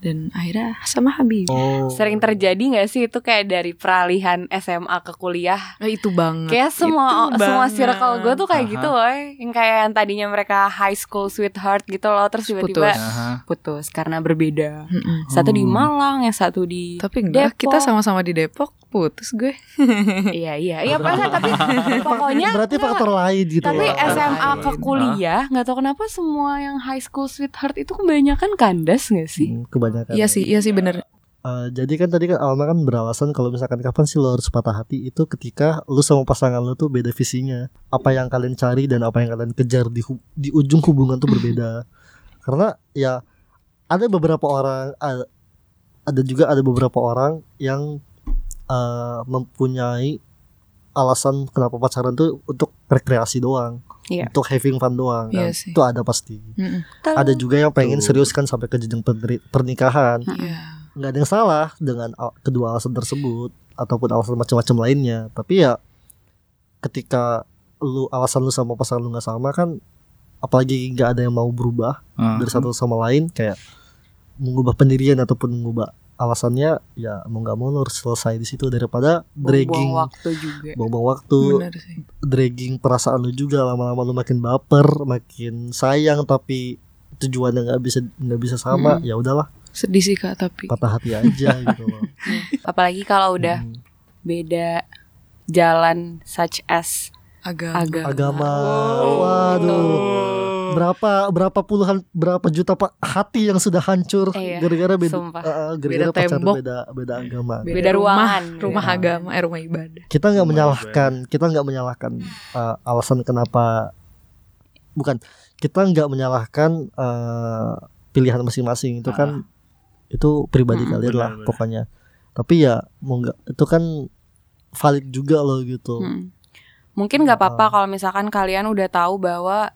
Dan akhirnya sama Habib. Oh. Sering terjadi nggak sih itu kayak dari peralihan SMA ke kuliah? Oh, itu banget. Kayak semua Itu semua banget. circle gue tuh kayak Aha. gitu woy Yang kayak yang tadinya mereka high school sweetheart gitu loh Terus tiba-tiba Putus. Aha. putus karena berbeda Mm-mm. Satu di Hmm. Malang, yang satu di Tapi enggak, Depok. kita sama-sama di Depok, putus gue. Iya iya Iya pernah tapi pokoknya berarti enggak, faktor lain gitu. Tapi loh. SMA ke kuliah nggak tahu kenapa semua yang high school sweetheart itu kebanyakan kandas nggak sih? Hmm, kebanyakan. Iya sih, iya sih bener. Eh, jadi kan tadi kan Alma kan beralasan kalau misalkan kapan sih lo harus patah hati itu ketika lu sama pasangan lu tuh beda visinya. Apa yang kalian cari dan apa yang kalian kejar di hu- di ujung hubungan tuh berbeda. Karena ya ada beberapa orang ada juga ada beberapa orang yang eh, mempunyai alasan kenapa pacaran tuh untuk rekreasi doang. Iya. Untuk having fun doang. Iya kan. sih. Itu ada pasti. Mm-mm. Ada juga yang pengen Tuh. serius kan sampai ke jenjang pernikahan. Iya. nggak ada yang salah dengan al- kedua alasan tersebut ataupun alasan macam-macam lainnya tapi ya ketika lu alasan lu sama pasangan lu nggak sama kan apalagi nggak ada yang mau berubah Ah. dari satu sama lain kayak mengubah pendirian ataupun mengubah alasannya ya mau nggak mau lu harus selesai di situ daripada dragging Buang waktu juga. buang-buang waktu dragging perasaan lu juga lama-lama lu makin baper makin sayang tapi tujuannya nggak bisa nggak bisa sama Hmm. ya udahlah Sedih sih kak tapi. patah hati aja gitu loh Apalagi kalau udah Hmm. beda jalan such as Agama. agama. agama Oh. waduh berapa berapa puluhan berapa juta pak hati yang sudah hancur Iya, gara-gara beda uh, uh, gara-gara Beda tembok. beda beda agama Beda ruangan. Rumah Iya. agama, eh rumah ibadah. kita nggak menyalahkan kita nggak menyalahkan uh, alasan kenapa bukan kita nggak menyalahkan uh, pilihan masing-masing itu kan itu pribadi Mm-mm. kalian lah Benar, benar. pokoknya tapi ya mau nggak itu kan valid juga loh gitu Hmm. Mungkin nggak apa-apa Ah. kalau misalkan kalian udah tahu bahwa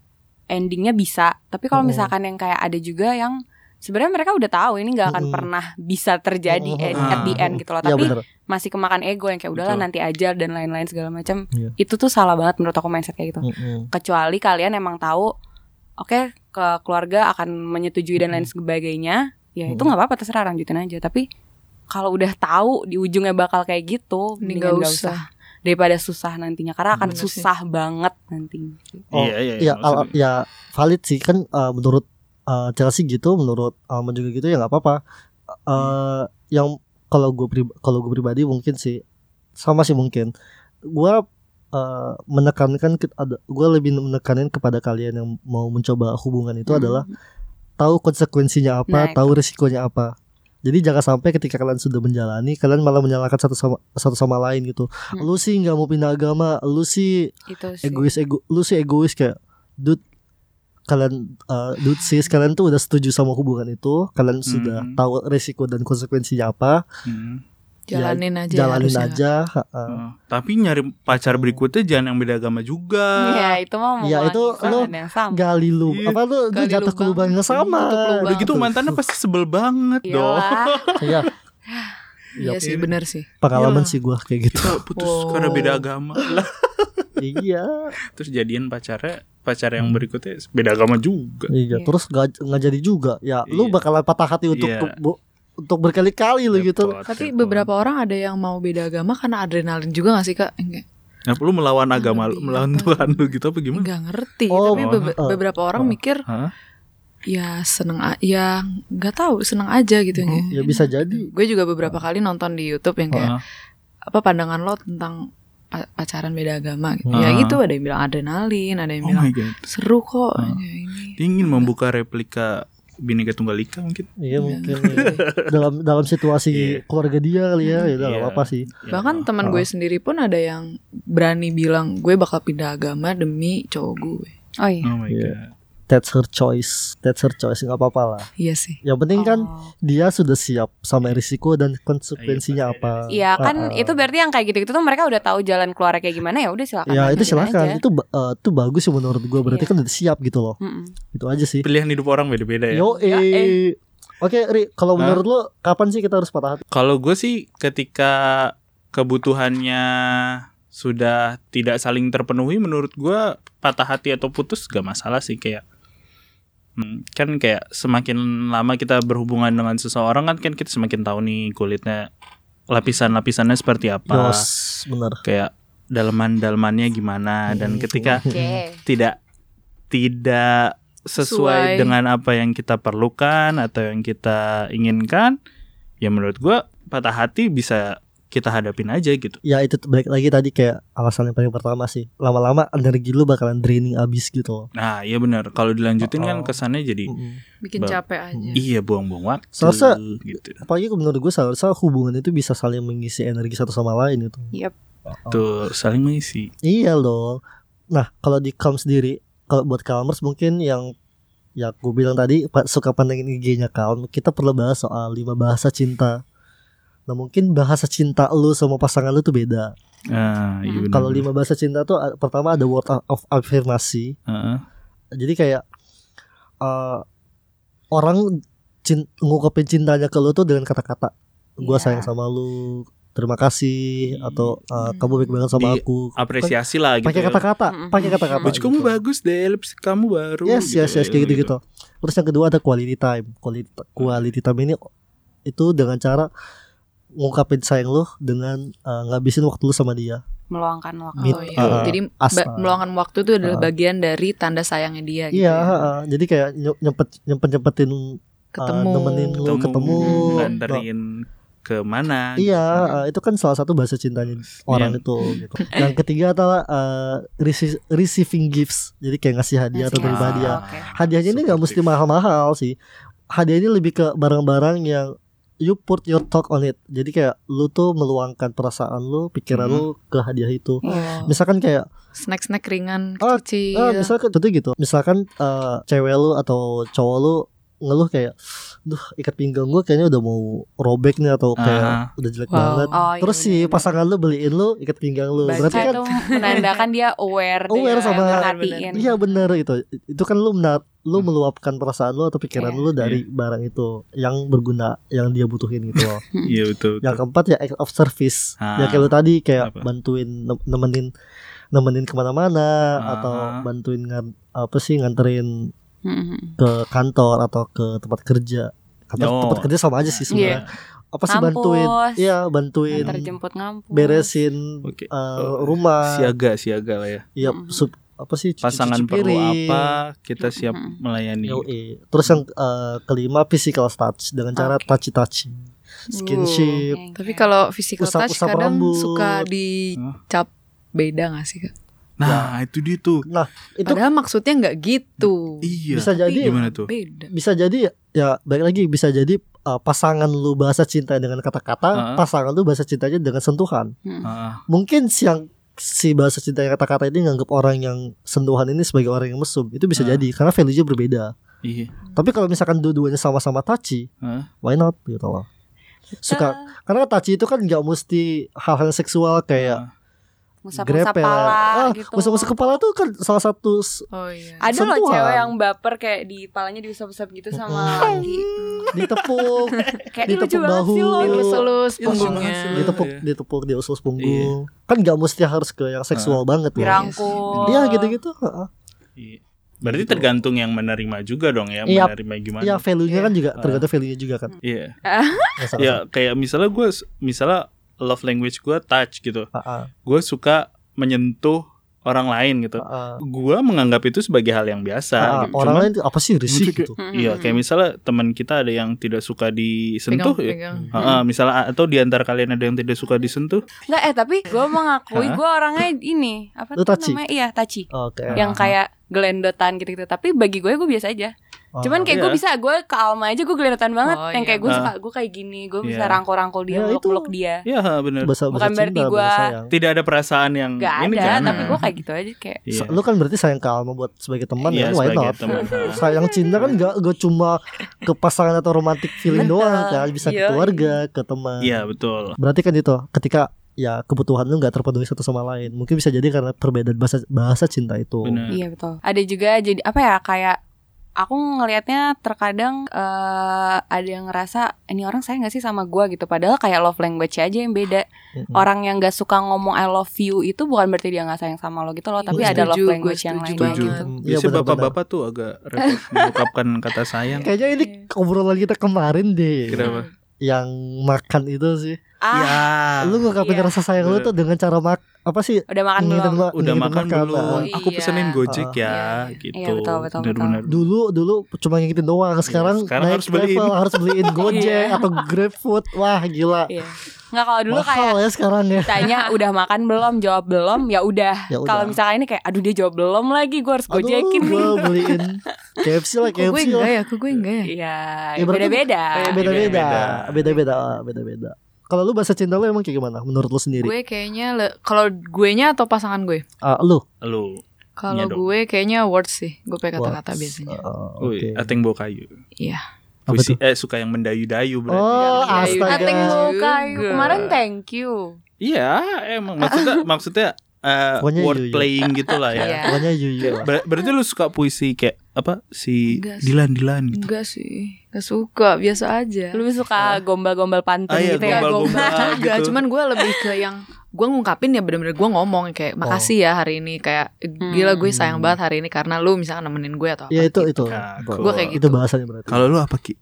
endingnya bisa. Tapi kalau misalkan yang kayak ada juga yang sebenarnya mereka udah tahu ini nggak akan pernah bisa terjadi at, at the end gitu loh. ya Tapi bener masih kemakan ego yang kayak udahlah Betul. nanti aja dan lain-lain segala macam. Iya. Itu tuh salah banget menurut aku mindset kayak gitu. Mm-mm. Kecuali kalian emang tahu oke ke keluarga akan menyetujui dan lain sebagainya, ya itu Mm. nggak apa-apa terserah lanjutin aja. Tapi kalau udah tahu di ujungnya bakal kayak gitu, mendingan nggak nggak usah. Daripada susah nantinya karena akan Bener sih. susah banget nanti. Oh, Iya, iya, ya, maksudnya. al- ya valid sih kan uh, menurut uh, Chelsea gitu menurut Alman juga gitu ya nggak apa-apa uh, yang kalau gue kalau gue pribadi mungkin sih sama sih mungkin gue uh, menekankan ke- ada gue lebih menekanin kepada kalian yang mau mencoba hubungan itu Hmm. adalah tahu konsekuensinya apa Nah, tahu risikonya apa jadi jangan sampai ketika kalian sudah menjalani kalian malah menyalahkan satu sama satu sama lain gitu Hmm. lu sih nggak mau pindah agama lu sih itu sih. egois ego lu sih egois kayak dude kalian uh, dude sis kalian tuh udah setuju sama hubungan itu kalian sudah Hmm. tahu resiko dan konsekuensinya apa Hmm. Jalanin aja. jalanin harusnya. aja. Uh, tapi nyari pacar berikutnya jangan yang beda agama juga. Ya itu mah mau Ya, itu lu yang sama. gali lu Iya. apa lu lu Gali jatuh ke lubang lubang. yang sama lubang. Udah gitu Gitu. mantannya pasti sebel banget dong. Iyalah. iya Iya sih bener sih. pengalaman Iya. sih gua kayak gitu Kita putus Wow. karena beda agama lah. iya Terus jadian pacarnya pacar yang berikutnya beda agama juga. iya Iya. terus nggak nggak jadi juga ya lu Iya. bakalan patah hati untuk Iya. bu- untuk berkali-kali lu gitu Repot, Tapi beberapa orang ada yang mau beda agama karena adrenalin juga gak sih kak? Enggak, Nah, lu melawan agama lu, Lebih melawan apa? Tuhan lu gitu apa gimana? nggak ngerti. Oh, Tapi oh, bebe- oh, beberapa orang oh. mikir Hah? ya seneng ya nggak tahu seneng aja gitu Oh, ya bisa jadi. Gue juga beberapa kali nonton di YouTube yang kayak Hah? apa pandangan lo tentang pa- pacaran beda agama gitu. Ah. Ya gitu ada yang bilang adrenalin, ada yang Oh bilang seru kok. Ya, ini. Dia ingin membuka replika Bhinneka Tunggal Ika mungkin. Iya mungkin dalam dalam situasi Iya. keluarga dia kali ya, ya udah nggak Iya. apa-apa sih. Bahkan teman gue sendiri pun ada yang berani bilang gue bakal pindah agama demi cowok gue. Oh iya. Oh my Iya. god. That's her choice, that's her choice nggak apa-apa lah. Iya sih. Yang penting kan Oh. dia sudah siap sama risiko dan konsekuensinya Iya, apa. Iya kan Ah, ah. itu berarti yang kayak gitu-gitu tuh mereka udah tahu jalan keluar kayak gimana ya udah silakan. Ya itu silakan, aja. itu eh, itu bagus sih menurut gue. Berarti Iya. kan udah siap gitu loh. Mm-mm. Itu aja sih. Pilihan hidup orang beda-beda ya. Yo Ya, eh. Oke, Ri, kalau menurut lo kapan sih kita harus patah hati? Kalau gue sih ketika kebutuhannya sudah tidak saling terpenuhi menurut gue patah hati atau putus gak masalah sih kayak kan kayak semakin lama kita berhubungan dengan seseorang kan kan kita semakin tahu nih kulitnya lapisan-lapisannya seperti apa Yos, bener. kayak daleman-dalemannya gimana dan ketika Oke. tidak tidak Sesuai. sesuai dengan apa yang kita perlukan atau yang kita inginkan ya menurut gua patah hati bisa kita hadapin aja gitu Ya itu balik lagi tadi kayak alasan yang paling pertama sih. Lama-lama energi lu bakalan draining abis gitu loh. nah iya benar kalau dilanjutin Oh. kan kesannya jadi Mm-mm. Bikin capek aja. iya buang-buang waktu Seharusnya- gitu Apalagi menurut gue seharusnya hubungan itu bisa saling mengisi energi satu sama lain gitu. Yep. tuh saling mengisi Iya loh. Nah kalau di Calm sendiri, kalau buat Calmers mungkin yang ya aku bilang tadi suka pandangin IG-nya Calm, kita perlu bahas soal lima bahasa cinta. Nah mungkin bahasa cinta lu sama pasangan lu tuh beda. ah iya benar Kalau lima bahasa cinta tuh pertama ada word of affirmasi. Heeh. Jadi kayak eh, orang cin ngungkapin cintanya ke lu tuh dengan kata-kata. Gua Iya. sayang sama lu, terima kasih atau uh, Hmm. kamu baik banget sama Di- aku. apresiasi lah gitu Pakai ya. kata-kata, Mm-mm. pakai kata-kata. baju kamu gitu. bagus deh lipstick kamu baru Yes, gitu yes, yes, kayak gitu-gitu. Terus yang kedua ada quality time. Quality, quality time ini itu dengan cara ngungkapin sayang lu dengan uh, ngabisin waktu lu sama dia. meluangkan waktu Meet, Oh iya. uh, Jadi meluangkan waktu itu adalah Uh. bagian dari tanda sayangnya dia gitu. Iya, ya. heeh. jadi kayak nye- nyempet nyempet nyempetin Ketemu. nemenin lu ketemu. nganterin ke mana Iya, gitu. uh, itu kan salah satu bahasa cintanya orang Iya. itu. Gitu. Yang ketiga adalah uh, rece- receiving gifts. Jadi kayak ngasih hadiah atau terima Ah. hadiah. Oke. Hadiahnya ini nggak mesti mahal-mahal sih. Hadiahnya lebih ke barang-barang yang you put your thought on it. Jadi kayak lu tuh meluangkan perasaan lu, pikiran Hmm. lu ke hadiah itu. Oh, Misalkan kayak snack-snack ringan Ah, kecil. Ah, misalkan contoh gitu. Misalkan eh, cewek lu atau cowok lu ngeluh kayak, duh ikat pinggang gue kayaknya udah mau robek nih atau kayak Ah. udah jelek Wow. banget. Oh, iya, Terus si bener-bener. pasangan lu beliin lu ikat pinggang lu. Baca Berarti kan itu menandakan dia aware Aware sama- iya bener itu. Itu kan lu menar lu Hmm. meluapkan perasaan lu atau pikiran Iya. lu dari barang itu yang berguna yang dia butuhin gitu loh. iya betul, yang betul. keempat ya act of service. Ah. ya kayak lu tadi kayak Apa? bantuin nem- nemenin nemenin ke mana-mana Ah. atau bantuin ngan, apa sih nganterin Mm-mm. ke kantor atau ke tempat kerja kantor Oh. tempat kerja sama aja sih sebenarnya apa sih bantuin Ngampus. iya bantuin Antar jemput ngampus. beresin Oke. uh, Oh, rumah siaga siaga lah ya iya Mm-mm. sup apa sih cuci- pasangan cuci perlu apa kita siap Mm-mm. melayani Yoi. terus yang uh, kelima physical touch dengan cara Oke. touchy touchy skinship Oke, Tapi oke. kalau physical Usap- touch usap kadang rambut. suka dicap beda gak sih kak? Nah itu dia tuh itu Padahal maksudnya nggak gitu. iya bisa jadi gimana tuh Beda. bisa jadi ya baik lagi bisa jadi uh, pasangan lu bahasa cinta dengan kata-kata Ah. pasangan lu bahasa cintanya dengan sentuhan Mm. Ah, mungkin si yang si bahasa cinta yang kata-kata ini nganggap orang yang sentuhan ini sebagai orang yang mesum itu bisa Ah. jadi karena value-nya berbeda iya tapi kalau misalkan dua-duanya sama-sama touchy Ah. why not gitu loh suka karena touchy itu kan nggak mesti hal-hal seksual kayak. Musap-musap grepe kepala ah, gitu. musap-musap kepala tuh kan salah satu Oh iya. Ada loh cewek yang baper kayak di palanya diusap-usap gitu sama laki. ditepuk Kayak Ditepuk lucu banget sih bahu. lo gitu. Elus-elus Iya, punggungnya. ditepuk Iya. ditepuk di usus punggung kan nggak mesti harus ke yang seksual banget ya Dirangkul. Iya gitu-gitu heeh. Iya. Berarti tergantung yang menerima juga dong ya, Iya. menerima gimana. Iya value-nya kan juga Ah. tergantung value-nya juga kan. Iya. Ya, salah Ya kayak misalnya gue misalnya love language gue touch gitu. satu. Ah, Gue suka menyentuh orang lain gitu. ah. Gue menganggap itu sebagai hal yang biasa Ah, gitu. orang Cuman- lain apa sih risih gitu. Iya, kayak misalnya teman kita ada yang tidak suka disentuh ya. Pegang-pegang. Heeh, misalnya atau di antara kalian ada yang tidak suka disentuh. Enggak eh tapi gue mengakui gue orangnya ini apa tuh namanya iya taci Oke. yang kayak gelendotan gitu-gitu tapi bagi gue gue biasa aja Ah. cuman kayak gue Iya. bisa gue ke Alma aja gue gelendotan banget Oh, yang iya. kayak gue Ah. suka gue kayak gini gue bisa Iya. rangkul-rangkul dia Ya, itu. meluk-meluk dia Iya, benar. Bukan berarti sayang. Tidak ada perasaan yang Gak ini ada kan. tapi gue kayak gitu aja kayak Iya. Lu kan berarti sayang ke Alma buat sebagai teman Iya, ya, why sebagai not? teman. Sayang cinta kan gak, gak cuma ke pasangan atau romantic feeling Betul. doang kan, bisa ke keluarga, ke teman. Iya, betul. Berarti kan itu ketika ya kebutuhan lu nggak terpenuhi satu sama lain. Mungkin bisa jadi karena perbedaan bahasa bahasa cinta itu. Benar. Iya betul. Ada juga jadi apa ya kayak aku ngelihatnya terkadang eh, ada yang ngerasa ini orang sayang gak sih sama gua gitu. Padahal kayak love language aja yang beda. Orang yang gak suka ngomong I love you itu bukan berarti dia gak sayang sama lo gitu loh. Tapi Gua ada love language gua yang lain gitu. Iya, Biasanya bapak-bapak tuh agak repot mengungkapkan kata sayang. Kayaknya ini obrolan kita kemarin deh. Kenapa? Yang makan itu sih. Ah, lu ngungkapin iya. rasa sayang lu tuh dengan cara mak apa sih? udah makan belum? ma- Udah makan belum? Oh, Aku iya. pesenin Gojek Ah. ya, Iya, gitu. Iya, betul, betul, Benar-benar. Dulu dulu cuma ngikutin doang. Sekarang, sekarang naik harus beliin. level harus beliin Gojek Iya. atau GrabFood. Wah, gila. Iya. Nggak kalau dulu kayak Mahal ya sekarang ya. tanya udah makan belum jawab belum ya udah Ya udah. kalau misalkan ini kayak aduh dia jawab belum lagi gue harus gojekin Aduh, nih gua beliin KFC lah, Kok gue KFC enggak ya? Gue enggak ya? Iya Ya, beda-beda Beda-beda. Beda-beda. Beda-beda. Kalau lu bahasa cinta lu emang kayak gimana menurut lu sendiri? Gue kayaknya le- kalau gue nya atau pasangan gue? Ah, lu. Lu. Kalau Iya gue kayaknya words sih. Gue pakai kata-kata biasanya. Woi, Oke. ateng kayu. Iya. Puisi, eh suka yang mendayu-dayu berarti. Oh, Iya, astaga. Ateng kayu kemarin thank you Iya, emang maksudnya maksudnya eh, Pokoknya word yuyu. playing gitu lah ya. Iya. Pokoknya Yuyu ber- berarti lu suka puisi kayak apa si Enggak sih. Dilan Dilan gitu. Enggak sih. Gak suka, biasa aja. Lu suka gombal-gombal pantun Ah, iya, gitu ya? gombal-gombal. Enggak, gitu. cuman gue lebih ke yang gue ngungkapin ya bener-bener gue ngomong kayak makasih ya hari ini kayak gila gue sayang banget hari ini karena lu misalnya nemenin gue atau apa Ya itu gitu. itu. Itu- Gua kayak Itu gitu. bahasanya berarti. Kalau lu apa Ki?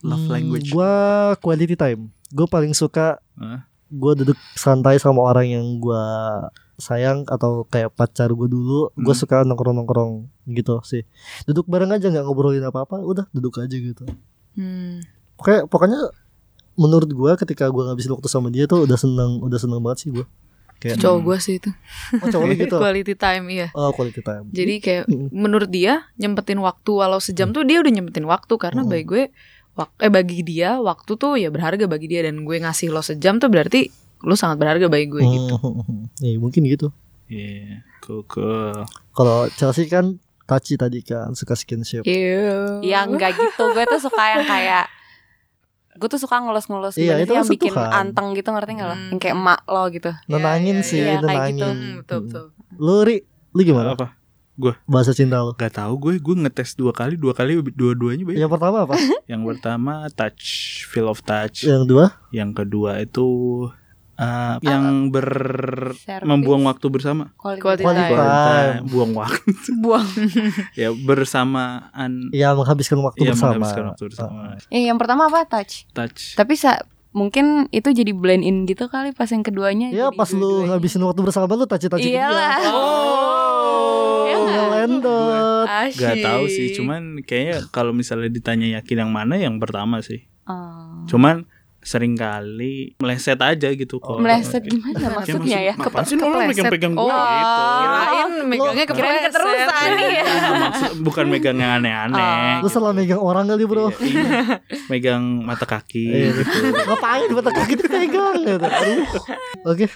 Love Hmm, language. Gua quality time. Gue paling suka Hah? Gue duduk santai sama orang yang gua sayang atau kayak pacar gue dulu. Gue Hmm. suka nongkrong-nongkrong gitu sih. Duduk bareng aja nggak ngobrolin apa-apa. Udah duduk aja gitu. Hmm. Pokoknya pokoknya menurut gua ketika gua ngabisin waktu sama dia tuh udah seneng udah seneng banget sih gua. Kayak Cowok gue sih itu oh cowok gitu. Quality time iya Oh quality time. Jadi kayak Mm. menurut dia nyempetin waktu walau sejam tuh dia udah nyempetin waktu karena Mm. bagi gue eh bagi dia waktu tuh ya berharga bagi dia dan gue ngasih lo sejam tuh berarti lo sangat berharga bagi gue gitu. Hmm, Ya mungkin gitu. Iya, cool, cool. Kalau Chelsea kan touchy tadi kan suka skinship. Iya. Ya enggak gitu Gue tuh suka yang kayak Gue tuh suka ngelus-ngelus Iya, itu yang bikin sentuhan. anteng gitu ngerti gak lo Hmm. Yang kayak emak lo gitu Nenangin iya, sih, iya, kayak nenangin. gitu. Hmm, betul betul. Lu Ri, lu gimana? Apa? Bahasa cinta lu. Gak tahu gue, gue ngetes dua kali, dua kali dua-duanya baik. Yang pertama apa? Yang pertama touch, feel of touch. yang dua? Yang kedua itu uh, yang ber Service. membuang waktu bersama. Quality Quality time. time. Buang waktu Buang ya bersamaan Ya menghabiskan waktu ya bersama. menghabiskan waktu bersama. Eh yang pertama apa? Touch Touch. Tapi sa mungkin itu jadi blend in gitu kali pas yang keduanya Ya jadi pas lu ngabisin waktu bersama lu touchy-touchy gitu Iyalah ya. Oh. Iya nggak? Ngelendot. Gak tahu sih, cuman kayaknya kalau misalnya ditanya yakin yang mana yang pertama sih. Oh. Cuman sering kali meleset aja gitu kok. Meleset gimana maksudnya ya? Apa sih lu Kepleset. pegang-pegang gue Oh, gitu? Kirain megangnya Lu- Kirain keterusan nih ya. Maksud bukan megang yang aneh-aneh. Lu salah megang orang kali bro. Iya, iya. megang mata kaki Iya. gitu. Ngapain mata kaki dipegang gitu. Oke.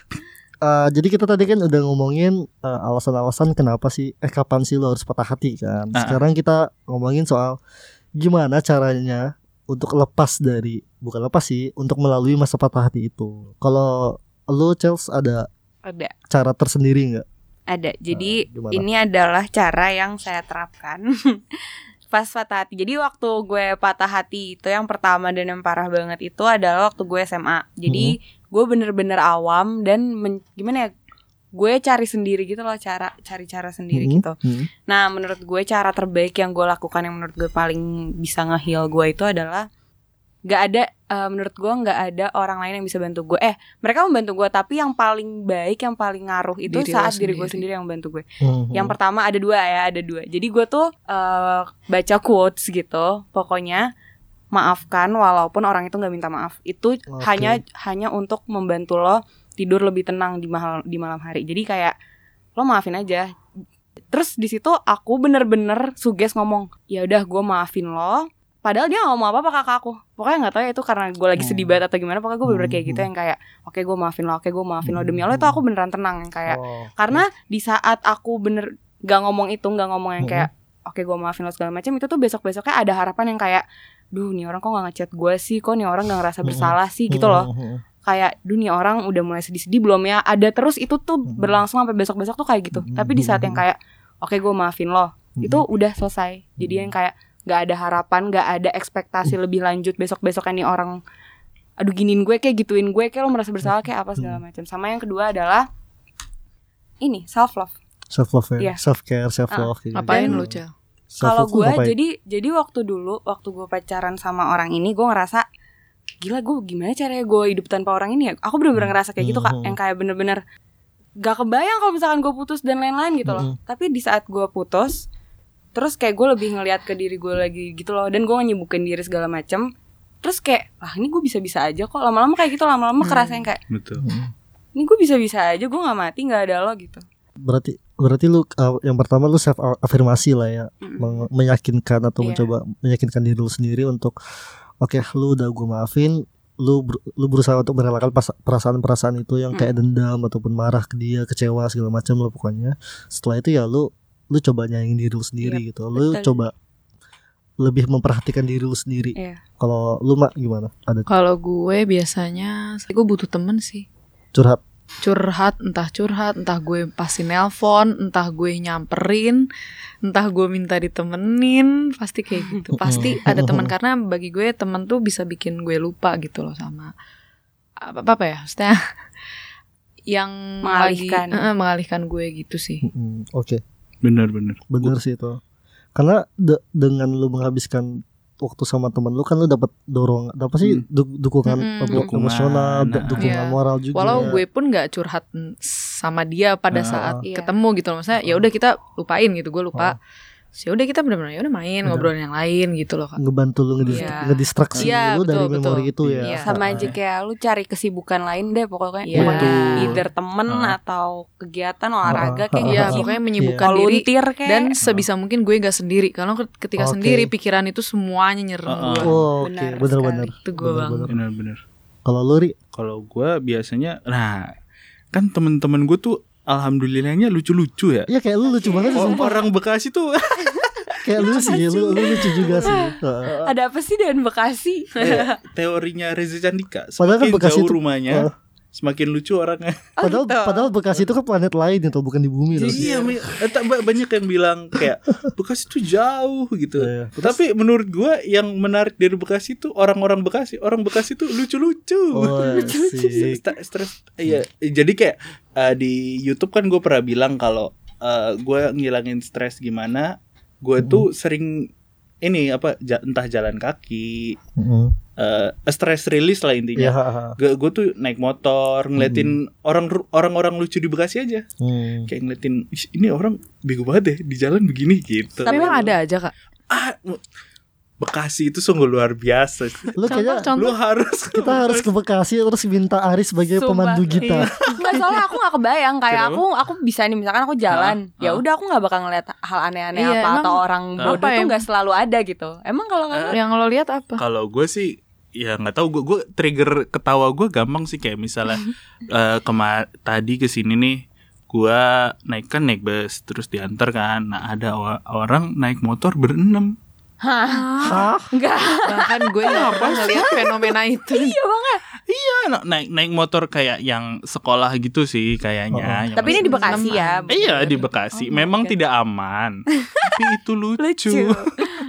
Eh, jadi kita tadi kan udah ngomongin eh, alasan-alasan kenapa sih eh kapan sih lo harus patah hati kan. Ah. Sekarang kita ngomongin soal gimana caranya untuk lepas dari bukan lepas sih untuk melalui masa patah hati itu. Kalau lo Chels ada Ada cara tersendiri nggak? Ada. Jadi Nah, gimana? ini adalah cara yang saya terapkan pas patah hati. Jadi waktu gue patah hati itu yang pertama dan yang parah banget itu adalah waktu gue SMA. Jadi gue bener-bener awam dan men- gimana ya? Gue cari sendiri gitu loh cara cari cara sendiri Hmm, gitu. hmm. Nah menurut gue cara terbaik yang gue lakukan yang menurut gue paling bisa nge-heal gue itu adalah Gak ada eh, menurut gue nggak ada orang lain yang bisa bantu gue. Eh mereka membantu gue tapi yang paling baik yang paling ngaruh itu Diri saat diri gue sendiri. yang membantu gue. Hmm, Yang pertama ada dua ya, ada dua. Jadi gue tuh eh, baca quotes gitu. Pokoknya maafkan walaupun orang itu nggak minta maaf. Itu Oke. hanya hanya untuk membantu lo tidur lebih tenang di malam di malam hari. Jadi kayak lo maafin aja. Terus di situ aku bener-bener suges ngomong, ya udah gue maafin lo. Padahal dia ngomong apa-apa ke kakak aku. Pokoknya gak tahu ya itu karena gue lagi sedih banget atau gimana. Pokoknya gue bener-bener kayak gitu yang kayak Oke gue maafin lo, oke gue maafin lo. Demi Allah itu aku beneran tenang yang kayak Oh. karena di saat aku bener gak ngomong itu gak ngomong yang kayak oke gue maafin lo segala macam itu tuh besok besoknya ada harapan yang kayak duh nih orang kok gak ngechat gue sih? Kok nih orang gak ngerasa bersalah sih? Gitu loh. Hmm, hmm, kayak duh nih orang udah mulai sedih-sedih belum ya ada terus itu tuh Mm-mm. berlangsung sampai besok besok tuh kayak gitu Mm-mm. tapi di saat yang kayak oke gue maafin lo hmm. itu udah selesai jadi yang kayak gak ada harapan gak ada ekspektasi lebih lanjut besok besoknya nih orang aduh giniin gue kayak gituin gue kayak lo merasa bersalah kayak apa segala macam sama yang kedua adalah ini self love self love ya, Iya. self care, self love. Ngapain Dan- lu, Cel? Kalau gue jadi jadi waktu dulu waktu gue pacaran sama orang ini gue ngerasa gila gue gimana caranya gue hidup tanpa orang ini ya aku bener-bener ngerasa kayak gitu kak Mhm. yang kayak bener-bener gak kebayang kalau misalkan gue putus dan lain-lain gitu loh tapi di saat gue putus terus kayak gue lebih ngelihat ke diri gue lagi gitu loh dan gue nyibukin diri segala macem terus kayak ah ini gue bisa-bisa aja kok lama-lama kayak gitu lama-lama kerasa yang kayak Betul. ini gue bisa-bisa aja gue nggak mati nggak ada lo gitu berarti berarti lu uh, yang pertama lu self afirmasi lah ya Mm-mm. meng- meyakinkan atau Iya. mencoba meyakinkan diri lu sendiri untuk oke lu udah gue maafin lu ber- lu berusaha untuk merelakan perasaan-perasaan itu yang kayak dendam ataupun marah ke dia kecewa segala macam lo pokoknya setelah itu ya lu lu coba nyayangin diri lu sendiri gitu lu betul. coba lebih memperhatikan diri lu sendiri Iya. kalau lu mak gimana ada Kalau gue biasanya gue butuh temen sih. curhat curhat entah curhat entah gue pasti nelpon entah gue nyamperin entah gue minta ditemenin pasti kayak gitu pasti ada teman karena bagi gue teman tuh bisa bikin gue lupa gitu loh sama apa apa ya maksudnya yang Mengalihkan. lagi, eh, mengalihkan gue gitu sih Oke, Bener-bener. bener sih itu. Karena de- dengan lu menghabiskan waktu sama temen lu kan lu dapat dorong apa sih Hmm. du- dukungan emo- Dukungan, emosional, nah. dukungan Iya. moral juga. walau gue pun nggak curhat sama dia pada Ah. saat Iya. ketemu gitu loh maksudnya ya udah kita lupain gitu gue lupa Ah. Ya udah kita benar-benar ya udah main Bener. ngobrolin yang lain gitu loh kak ngebantu lu ngedis- Iya. ngedistraksi Iya, lu dari betul, memori betul. itu ya. Iya. sama aja kayak lu cari kesibukan lain deh pokoknya Iya. Buat either temen Ah. atau kegiatan olahraga kayak Iya Ah, gym, pokoknya menyibukkan diri volunteer kayak dan sebisa mungkin gue gak sendiri kalau ketika Oke. sendiri pikiran itu semuanya nyerang gue Oh, oke, Benar bener-bener. itu gue banget Bener-bener. Kalau lu Ri, Kalau gue biasanya, nah kan temen-temen gue tuh alhamdulillahnya lucu-lucu ya. ya kayak lu lucu banget sih, Oh, orang Bekasi tuh Kayak lu sih, lu, lu lucu juga sih. Ada apa sih dengan Bekasi kayak teorinya Reza Candika. Padahal kan Bekasi jauh tuh- rumahnya, Oh. Semakin lucu orangnya. Padahal gitu. padahal Bekasi itu kan planet lain itu bukan di bumi loh. Iya, eh, banyak yang bilang kayak Bekasi tuh jauh gitu. Iya. Tapi menurut gua yang menarik dari Bekasi tuh orang-orang Bekasi, orang Bekasi tuh lucu-lucu. Oh. Sta- stres iya jadi kayak eh, di YouTube kan gue pernah bilang kalau eh, gue ngilangin stres gimana gue Hmm. tuh sering ini apa ja- entah jalan kaki Heeh. Eh stress release lah intinya. Haha. gue tuh naik motor ngeliatin orang orang-orang lucu di Bekasi aja. Hmm. kayak ngeliatin "Ih, ini orang bego banget deh di jalan begini gitu. Tapi emang ada aja kak? Ah Bekasi itu sungguh luar biasa. Lu kayaknya contoh lu harus kita harus ke Bekasi. Terus minta Aris sebagai Sumpah. pemandu kita. Enggak soalnya aku nggak kebayang kayak Kenapa? aku aku bisa nih misalkan aku jalan ya udah aku nggak bakal ngeliat hal aneh-aneh Iya, apa emang. atau orang bodoh apa tuh nggak selalu ada gitu. Emang kalau kamu yang lo lihat apa? Kalau gue sih ya nggak tahu gue gue trigger ketawa gue gampang sih kayak misalnya eh kema tadi ke sini nih gue naik kan naik bus terus diantar kan. Nah ada orang naik motor berenam Hah? enggak. Bahkan gue nggak pernah ngeliat fenomena itu. Iya banget. Iya na- naik naik motor kayak yang sekolah gitu sih kayaknya. Yang tapi ini di Bekasi ya iya di Bekasi. Oh memang God. tidak aman. Tapi itu lucu, lucu.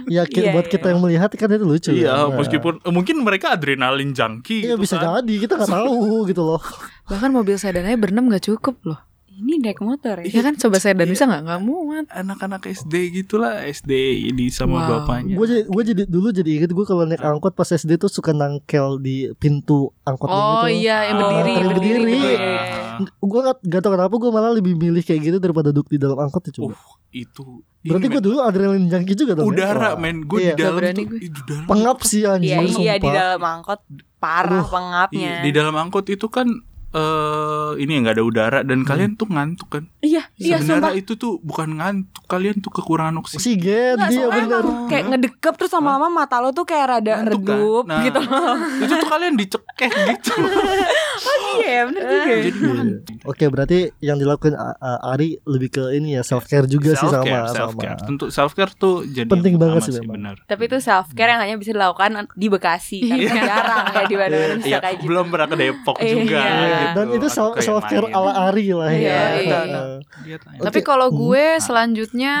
Ya ki- Iya, buat iya, kita yang melihat kan itu lucu. iya ya. meskipun eh, mungkin mereka adrenalin junkie Iya gitu bisa kan. jadi. Kita nggak tahu gitu loh. bahkan mobil sedan aja berenam gak cukup loh ini naik motor ya ya kan coba sedan Iya. bisa nggak nggak muat anak-anak SD gitulah SD di sama Wow. bapaknya Gue jadi, gue jadi dulu jadi inget gue kalau naik angkot pas SD tuh suka nangkel di pintu angkot oh gitu. iya yang Oh, berdiri yang berdiri, berdiri. berdiri. Ah. Gue gak, gak tau kenapa gue malah lebih milih kayak gitu daripada duduk di dalam angkot ya coba. Uh, itu Berarti ini, gue dulu adrenalin junkie juga dong. ya? udara Wah. men gue Iya. di dalam tuh gue. di dalam Pengap sih anjir iya iya di dalam angkot parah Aduh. pengapnya Iya, di dalam angkot itu kan eh ini nggak ada udara dan kalian tuh ngantuk kan iya iya sumpah sebenarnya itu tuh bukan ngantuk kalian tuh kekurangan oksigen Oksigen Nggak, dia bener. emang kayak ngedekep terus lama-lama mata lo tuh kayak rada Ngantuk kan? redup Nah. gitu itu tuh kalian dicekek gitu iya bener juga jadi Iya. Oke berarti yang dilakukan Ari lebih ke ini ya self care juga sih sama Self-care, sama. self-care. tentu self care tuh jadi Penting banget sih memang. benar tapi itu self care yang hanya bisa dilakukan di Bekasi karena kan jarang kayak di mana-mana bisa Iya, kayak gitu belum pernah ke Depok Iya. juga gitu. Dan itu self, self care ala Ari lah ya. Iya, iya. Heeh. Lihat lah ya. Oke. tapi kalau Hmm. gue selanjutnya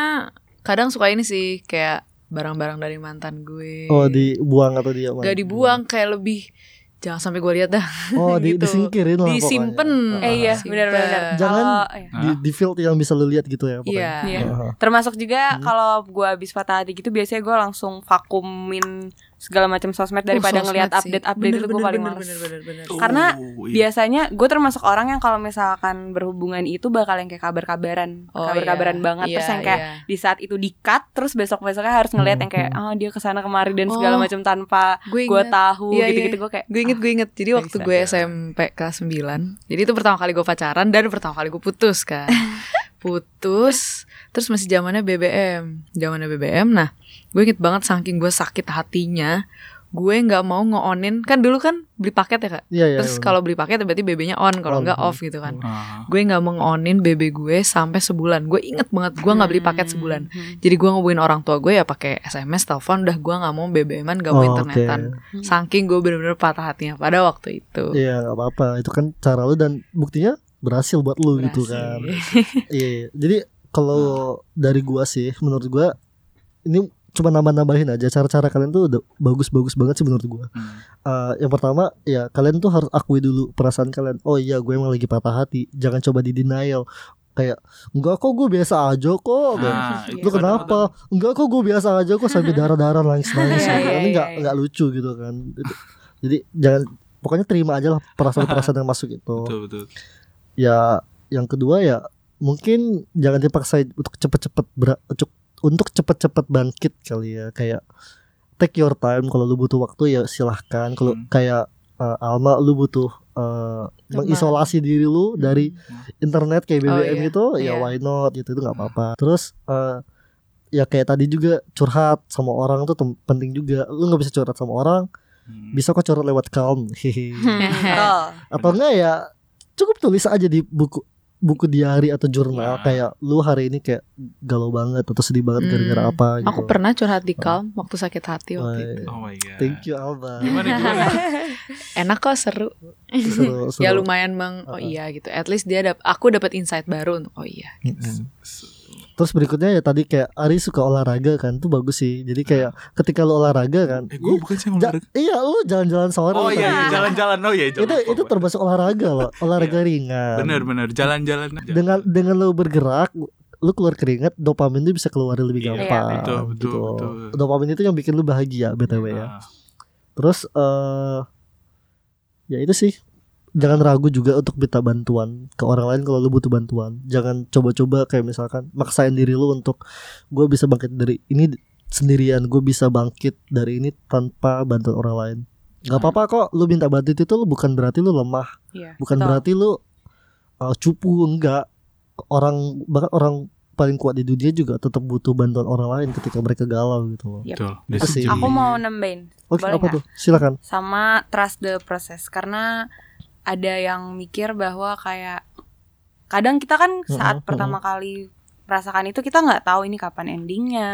kadang suka ini sih kayak barang-barang dari mantan gue Oh dibuang atau dia gak dibuang kayak lebih jangan sampai gue lihat dah Oh di, gitu. disingkirin lah disimpen pokoknya. eh iya benar-benar Jangan Kalau- iya. Di, di field yang bisa lu lihat gitu ya pokoknya. iya Iya. Heeh. termasuk juga Hmm. kalau gue habis patah hati gitu biasanya gue langsung vakumin segala macam sosmed daripada Oh, ngelihat sosmed sih. update update itu Bener, gue bener, paling bener, males bener, bener, bener. Karena Oh, iya. biasanya gue termasuk orang yang kalau misalkan berhubungan itu bakal yang kayak kabar-kabaran Oh, kabar-kabaran iya. banget terus Iya, yang kayak iya. di saat itu di cut terus besok besoknya harus ngeliat yang kayak ah dia ke sana kemari dan segala Oh, macam tanpa gue gue tahu Iya, gitu-gitu iya. gue kayak Gue inget, gue inget. Jadi nggak waktu gue SMP kelas 9 Jadi itu pertama kali gue pacaran dan pertama kali gue putus kan Putus Terus masih zamannya BBM zamannya BBM Nah gue inget banget saking gue sakit hatinya Gue nggak mau nge-onin Kan dulu kan beli paket ya kak Iya iya. Terus iya. kalau beli paket berarti BB-nya on Kalau nggak off gitu kan Ah. Gue nggak mau nge-onin BB gue sampai sebulan Gue inget banget gue nggak beli paket sebulan Hmm. Jadi gue ngubungin orang tua gue ya pakai SMS, telepon, udah gue nggak mau BBM-an, gak mau Oh, internetan. Saking gue bener-bener patah hatinya pada waktu itu. Iya nggak apa-apa itu kan cara lu dan buktinya berhasil buat lu gitu Berhasil. kan. Iya, iya. jadi kalau dari gua sih menurut gua ini cuma nambah-nambahin aja cara-cara kalian tuh udah bagus-bagus banget sih menurut gua. Hmm. Eh, yang pertama ya kalian tuh harus akui dulu perasaan kalian. Oh iya, gue emang lagi patah hati. Jangan coba di denial. Kayak enggak kok gue biasa aja kok. Nah, lu itu kenapa? Enggak kok gue biasa aja kok sampai darah-darah nangis-nangis. Iya, gitu. iya, Ini enggak iya, iya. enggak lucu gitu kan. Jadi jangan pokoknya terima aja lah perasaan-perasaan yang masuk itu. Betul betul. Ya yang kedua ya mungkin jangan dipaksain untuk cepet-cepet untuk- cepet-cepet bangkit kali ya. Kayak take your time kalau lu butuh waktu ya silahkan. Kalau Hmm. kayak uh, Alma lu butuh uh, mengisolasi diri lu dari internet kayak Oh, BBM iya. itu ya Iya. why not gitu itu nggak apa-apa. Terus uh, ya kayak tadi juga curhat sama orang tuh penting juga. Lu nggak bisa curhat sama orang Hmm. bisa kok curhat lewat calm atau enggak ya cukup tulis aja di buku buku diary atau jurnal Ya. kayak lu hari ini kayak galau banget atau sedih banget Hmm. gara-gara apa gitu. Aku pernah curhat di Calm waktu sakit hati waktu Wah, itu. Oh my god. Thank you Alba. Gimana gimana? Enak kok seru. Seru, seru. Ya lumayan bang. Oh Uh-uh. iya gitu. At least dia dap aku dapat insight baru untuk oh iya. Mm-mm. Terus berikutnya ya tadi kayak Ari suka olahraga kan tuh bagus sih. Jadi kayak ketika lu olahraga kan, Eh gue bukan sih yang ja- olahraga. iya lu jalan-jalan sore. Oh kan. iya, iya, jalan-jalan. Oh iya, itu jalan. itu termasuk olahraga loh, olahraga ringan. Bener-bener jalan-jalan aja. Dengan dengan lu bergerak, lu keluar keringat, dopamin itu bisa keluar lebih Iya, gampang. betul, betul, gitu. betul. Dopamin itu yang bikin lu bahagia btw ya. Ah, Terus eh ya itu sih jangan ragu juga untuk minta bantuan ke orang lain kalau lu butuh bantuan. Jangan coba-coba kayak misalkan maksain diri lu untuk gue bisa bangkit dari ini sendirian, gue bisa bangkit dari ini tanpa bantuan orang lain. Gak apa-apa kok lu minta bantuan itu lu bukan berarti lu lemah, Iya. bukan betul. berarti lu uh, cupu enggak. Orang bahkan orang paling kuat di dunia juga tetap butuh bantuan orang lain ketika mereka galau gitu loh. Yep. Betul. Sih. Aku mau nambahin Oke, Boleh apa nggak? tuh? Silakan. sama trust the process karena ada yang mikir bahwa kayak kadang kita kan saat Mm-mm, pertama kali merasakan itu kita nggak tahu ini kapan endingnya,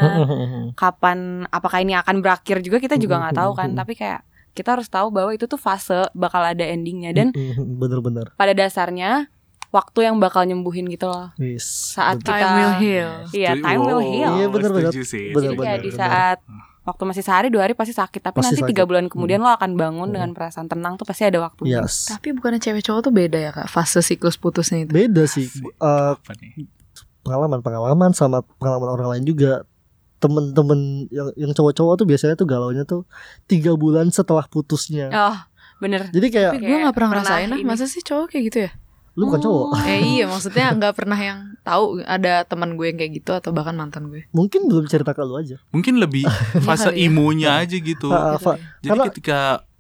kapan apakah ini akan berakhir juga kita juga nggak tahu kan. Mm-mm. Tapi kayak kita harus tahu bahwa itu tuh fase bakal ada endingnya dan bener-bener. pada dasarnya waktu yang bakal nyembuhin gitu loh. Wis. Saat betul. kita Time will heal. Iya, time will heal. Iya, bener-bener. setuju sih. Bener, Jadi kayak bener, di bener. saat waktu masih sehari dua hari pasti sakit, tapi Pasti nanti tiga bulan kemudian lo akan bangun Hmm. dengan perasaan tenang tuh pasti ada waktu. Yes. Tapi bukannya cewek cowok tuh beda ya kak fase siklus putusnya itu. Beda sih. Asik. Eh, Apa nih? pengalaman-pengalaman sama pengalaman orang lain juga. Temen-temen yang yang cowok-cowok tuh biasanya tuh galaunya tuh tiga bulan setelah putusnya. Oh, bener. Jadi kayak Tapi gue nggak pernah ngerasain ah. ini. Masa sih cowok kayak gitu ya? Lu bukan cowok. Eh iya maksudnya nggak pernah yang tahu ada teman gue yang kayak gitu atau bahkan mantan gue. Mungkin belum cerita ke lu aja. Mungkin lebih fase kali ya. imonya aja gitu. Ah, Fa- Jadi karena- ketika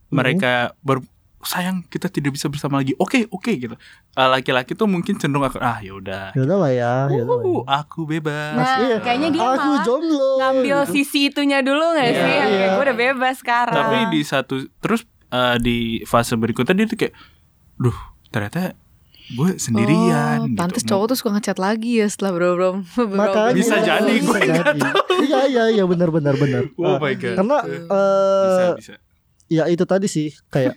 mereka ber sayang kita tidak bisa bersama lagi. Oke, oke gitu. Eh, Laki-laki tuh mungkin cenderung akan ah ya udah. ya udah lah ya, ya udah lah Uh, ya. aku bebas. Nah, Iya. kayaknya dia Aku malah jomblo. ngambil sisi itunya dulu gak Iya, sih? Yang kayak iya. gue udah bebas sekarang. Tapi di satu terus eh, di fase berikutnya dia tuh kayak duh, ternyata gue sendirian oh, gitu. pantes cowok tuh suka ngechat lagi ya setelah beberapa beberapa Makanya Bisa jadi, bisa gue nggak. Iya iya iya benar benar benar. Oh Ah, my god. karena bisa eh bisa. ya itu tadi sih kayak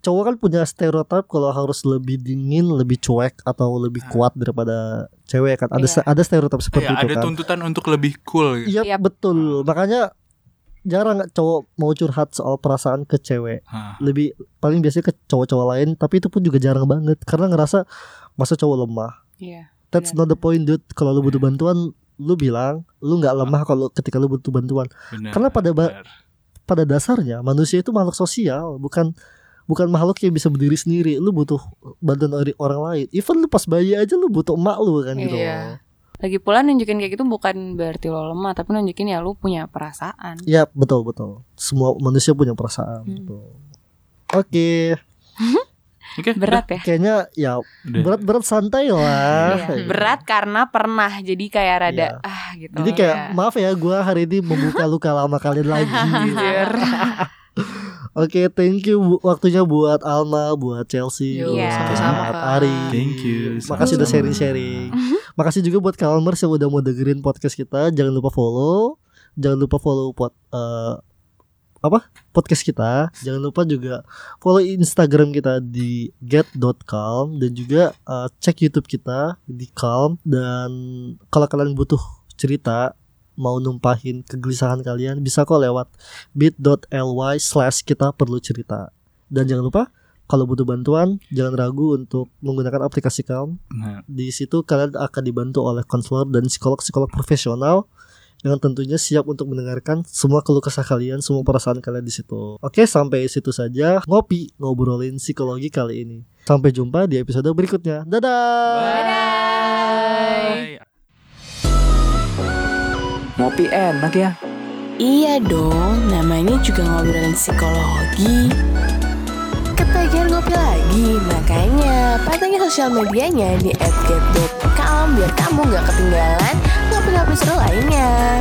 cowok kan punya stereotip kalau harus lebih dingin, lebih cuek atau lebih Ah. kuat daripada cewek kan. Ada Iya. ada stereotip seperti Kayak itu ada kan. tuntutan untuk lebih cool gitu. Iya Yap. betul. Makanya jarang cowok mau curhat soal perasaan ke cewek. Hah. Lebih paling biasanya ke cowok-cowok lain, tapi itu pun juga jarang banget karena ngerasa masa cowok lemah. Iya. That's Benar. not the point, dude. Kalau lu butuh bantuan, lu bilang lu nggak lemah kalau ketika lu butuh bantuan. Benar, Karena pada ba- benar. pada dasarnya manusia itu makhluk sosial, bukan bukan makhluk yang bisa berdiri sendiri. Lu butuh bantuan dari orang lain. Even lu pas bayi aja lu butuh emak lu kan gitu. Iya. Lagi pula nunjukin kayak gitu bukan berarti lo lemah, tapi nunjukin ya lu punya perasaan. Ya betul betul. Semua manusia punya perasaan. Hmm. betul. Oke, Oke, Berat ya? kayaknya ya udah. berat-berat santai lah. Iya. Berat karena pernah jadi kayak rada Iya. ah gitu. Jadi kayak ya. maaf ya gue hari ini membuka luka lama kalian lagi. Oke, thank you bu- waktunya buat Alma, buat Chelsea, buat sama-sama, Kak. Ari. Thank you, Makasih udah sharing-sharing. Makasih juga buat Kalmers yang udah mau dengerin podcast kita. Jangan lupa follow, jangan lupa follow pot eh, apa podcast kita. Jangan lupa juga follow Instagram kita di get.calm dan juga uh, cek YouTube kita di Calm dan kalau kalian butuh cerita mau numpahin kegelisahan kalian bisa kok lewat bit.ly slash kita perlu cerita dan jangan lupa kalau butuh bantuan jangan ragu untuk menggunakan aplikasi Calm Nah, di situ kalian akan dibantu oleh konselor dan psikolog-psikolog profesional yang tentunya siap untuk mendengarkan semua keluh kesah kalian, semua perasaan kalian di situ. Oke, sampai situ saja ngopi ngobrolin psikologi kali ini. Sampai jumpa di episode berikutnya. Dadah. bye. Ngopi enak ya. Iya dong, namanya juga ngobrolin psikologi. Ketagihan ngopi lagi, makanya pantengin sosial medianya di @get.calm biar kamu gak ketinggalan ngopi-ngopi seru lainnya.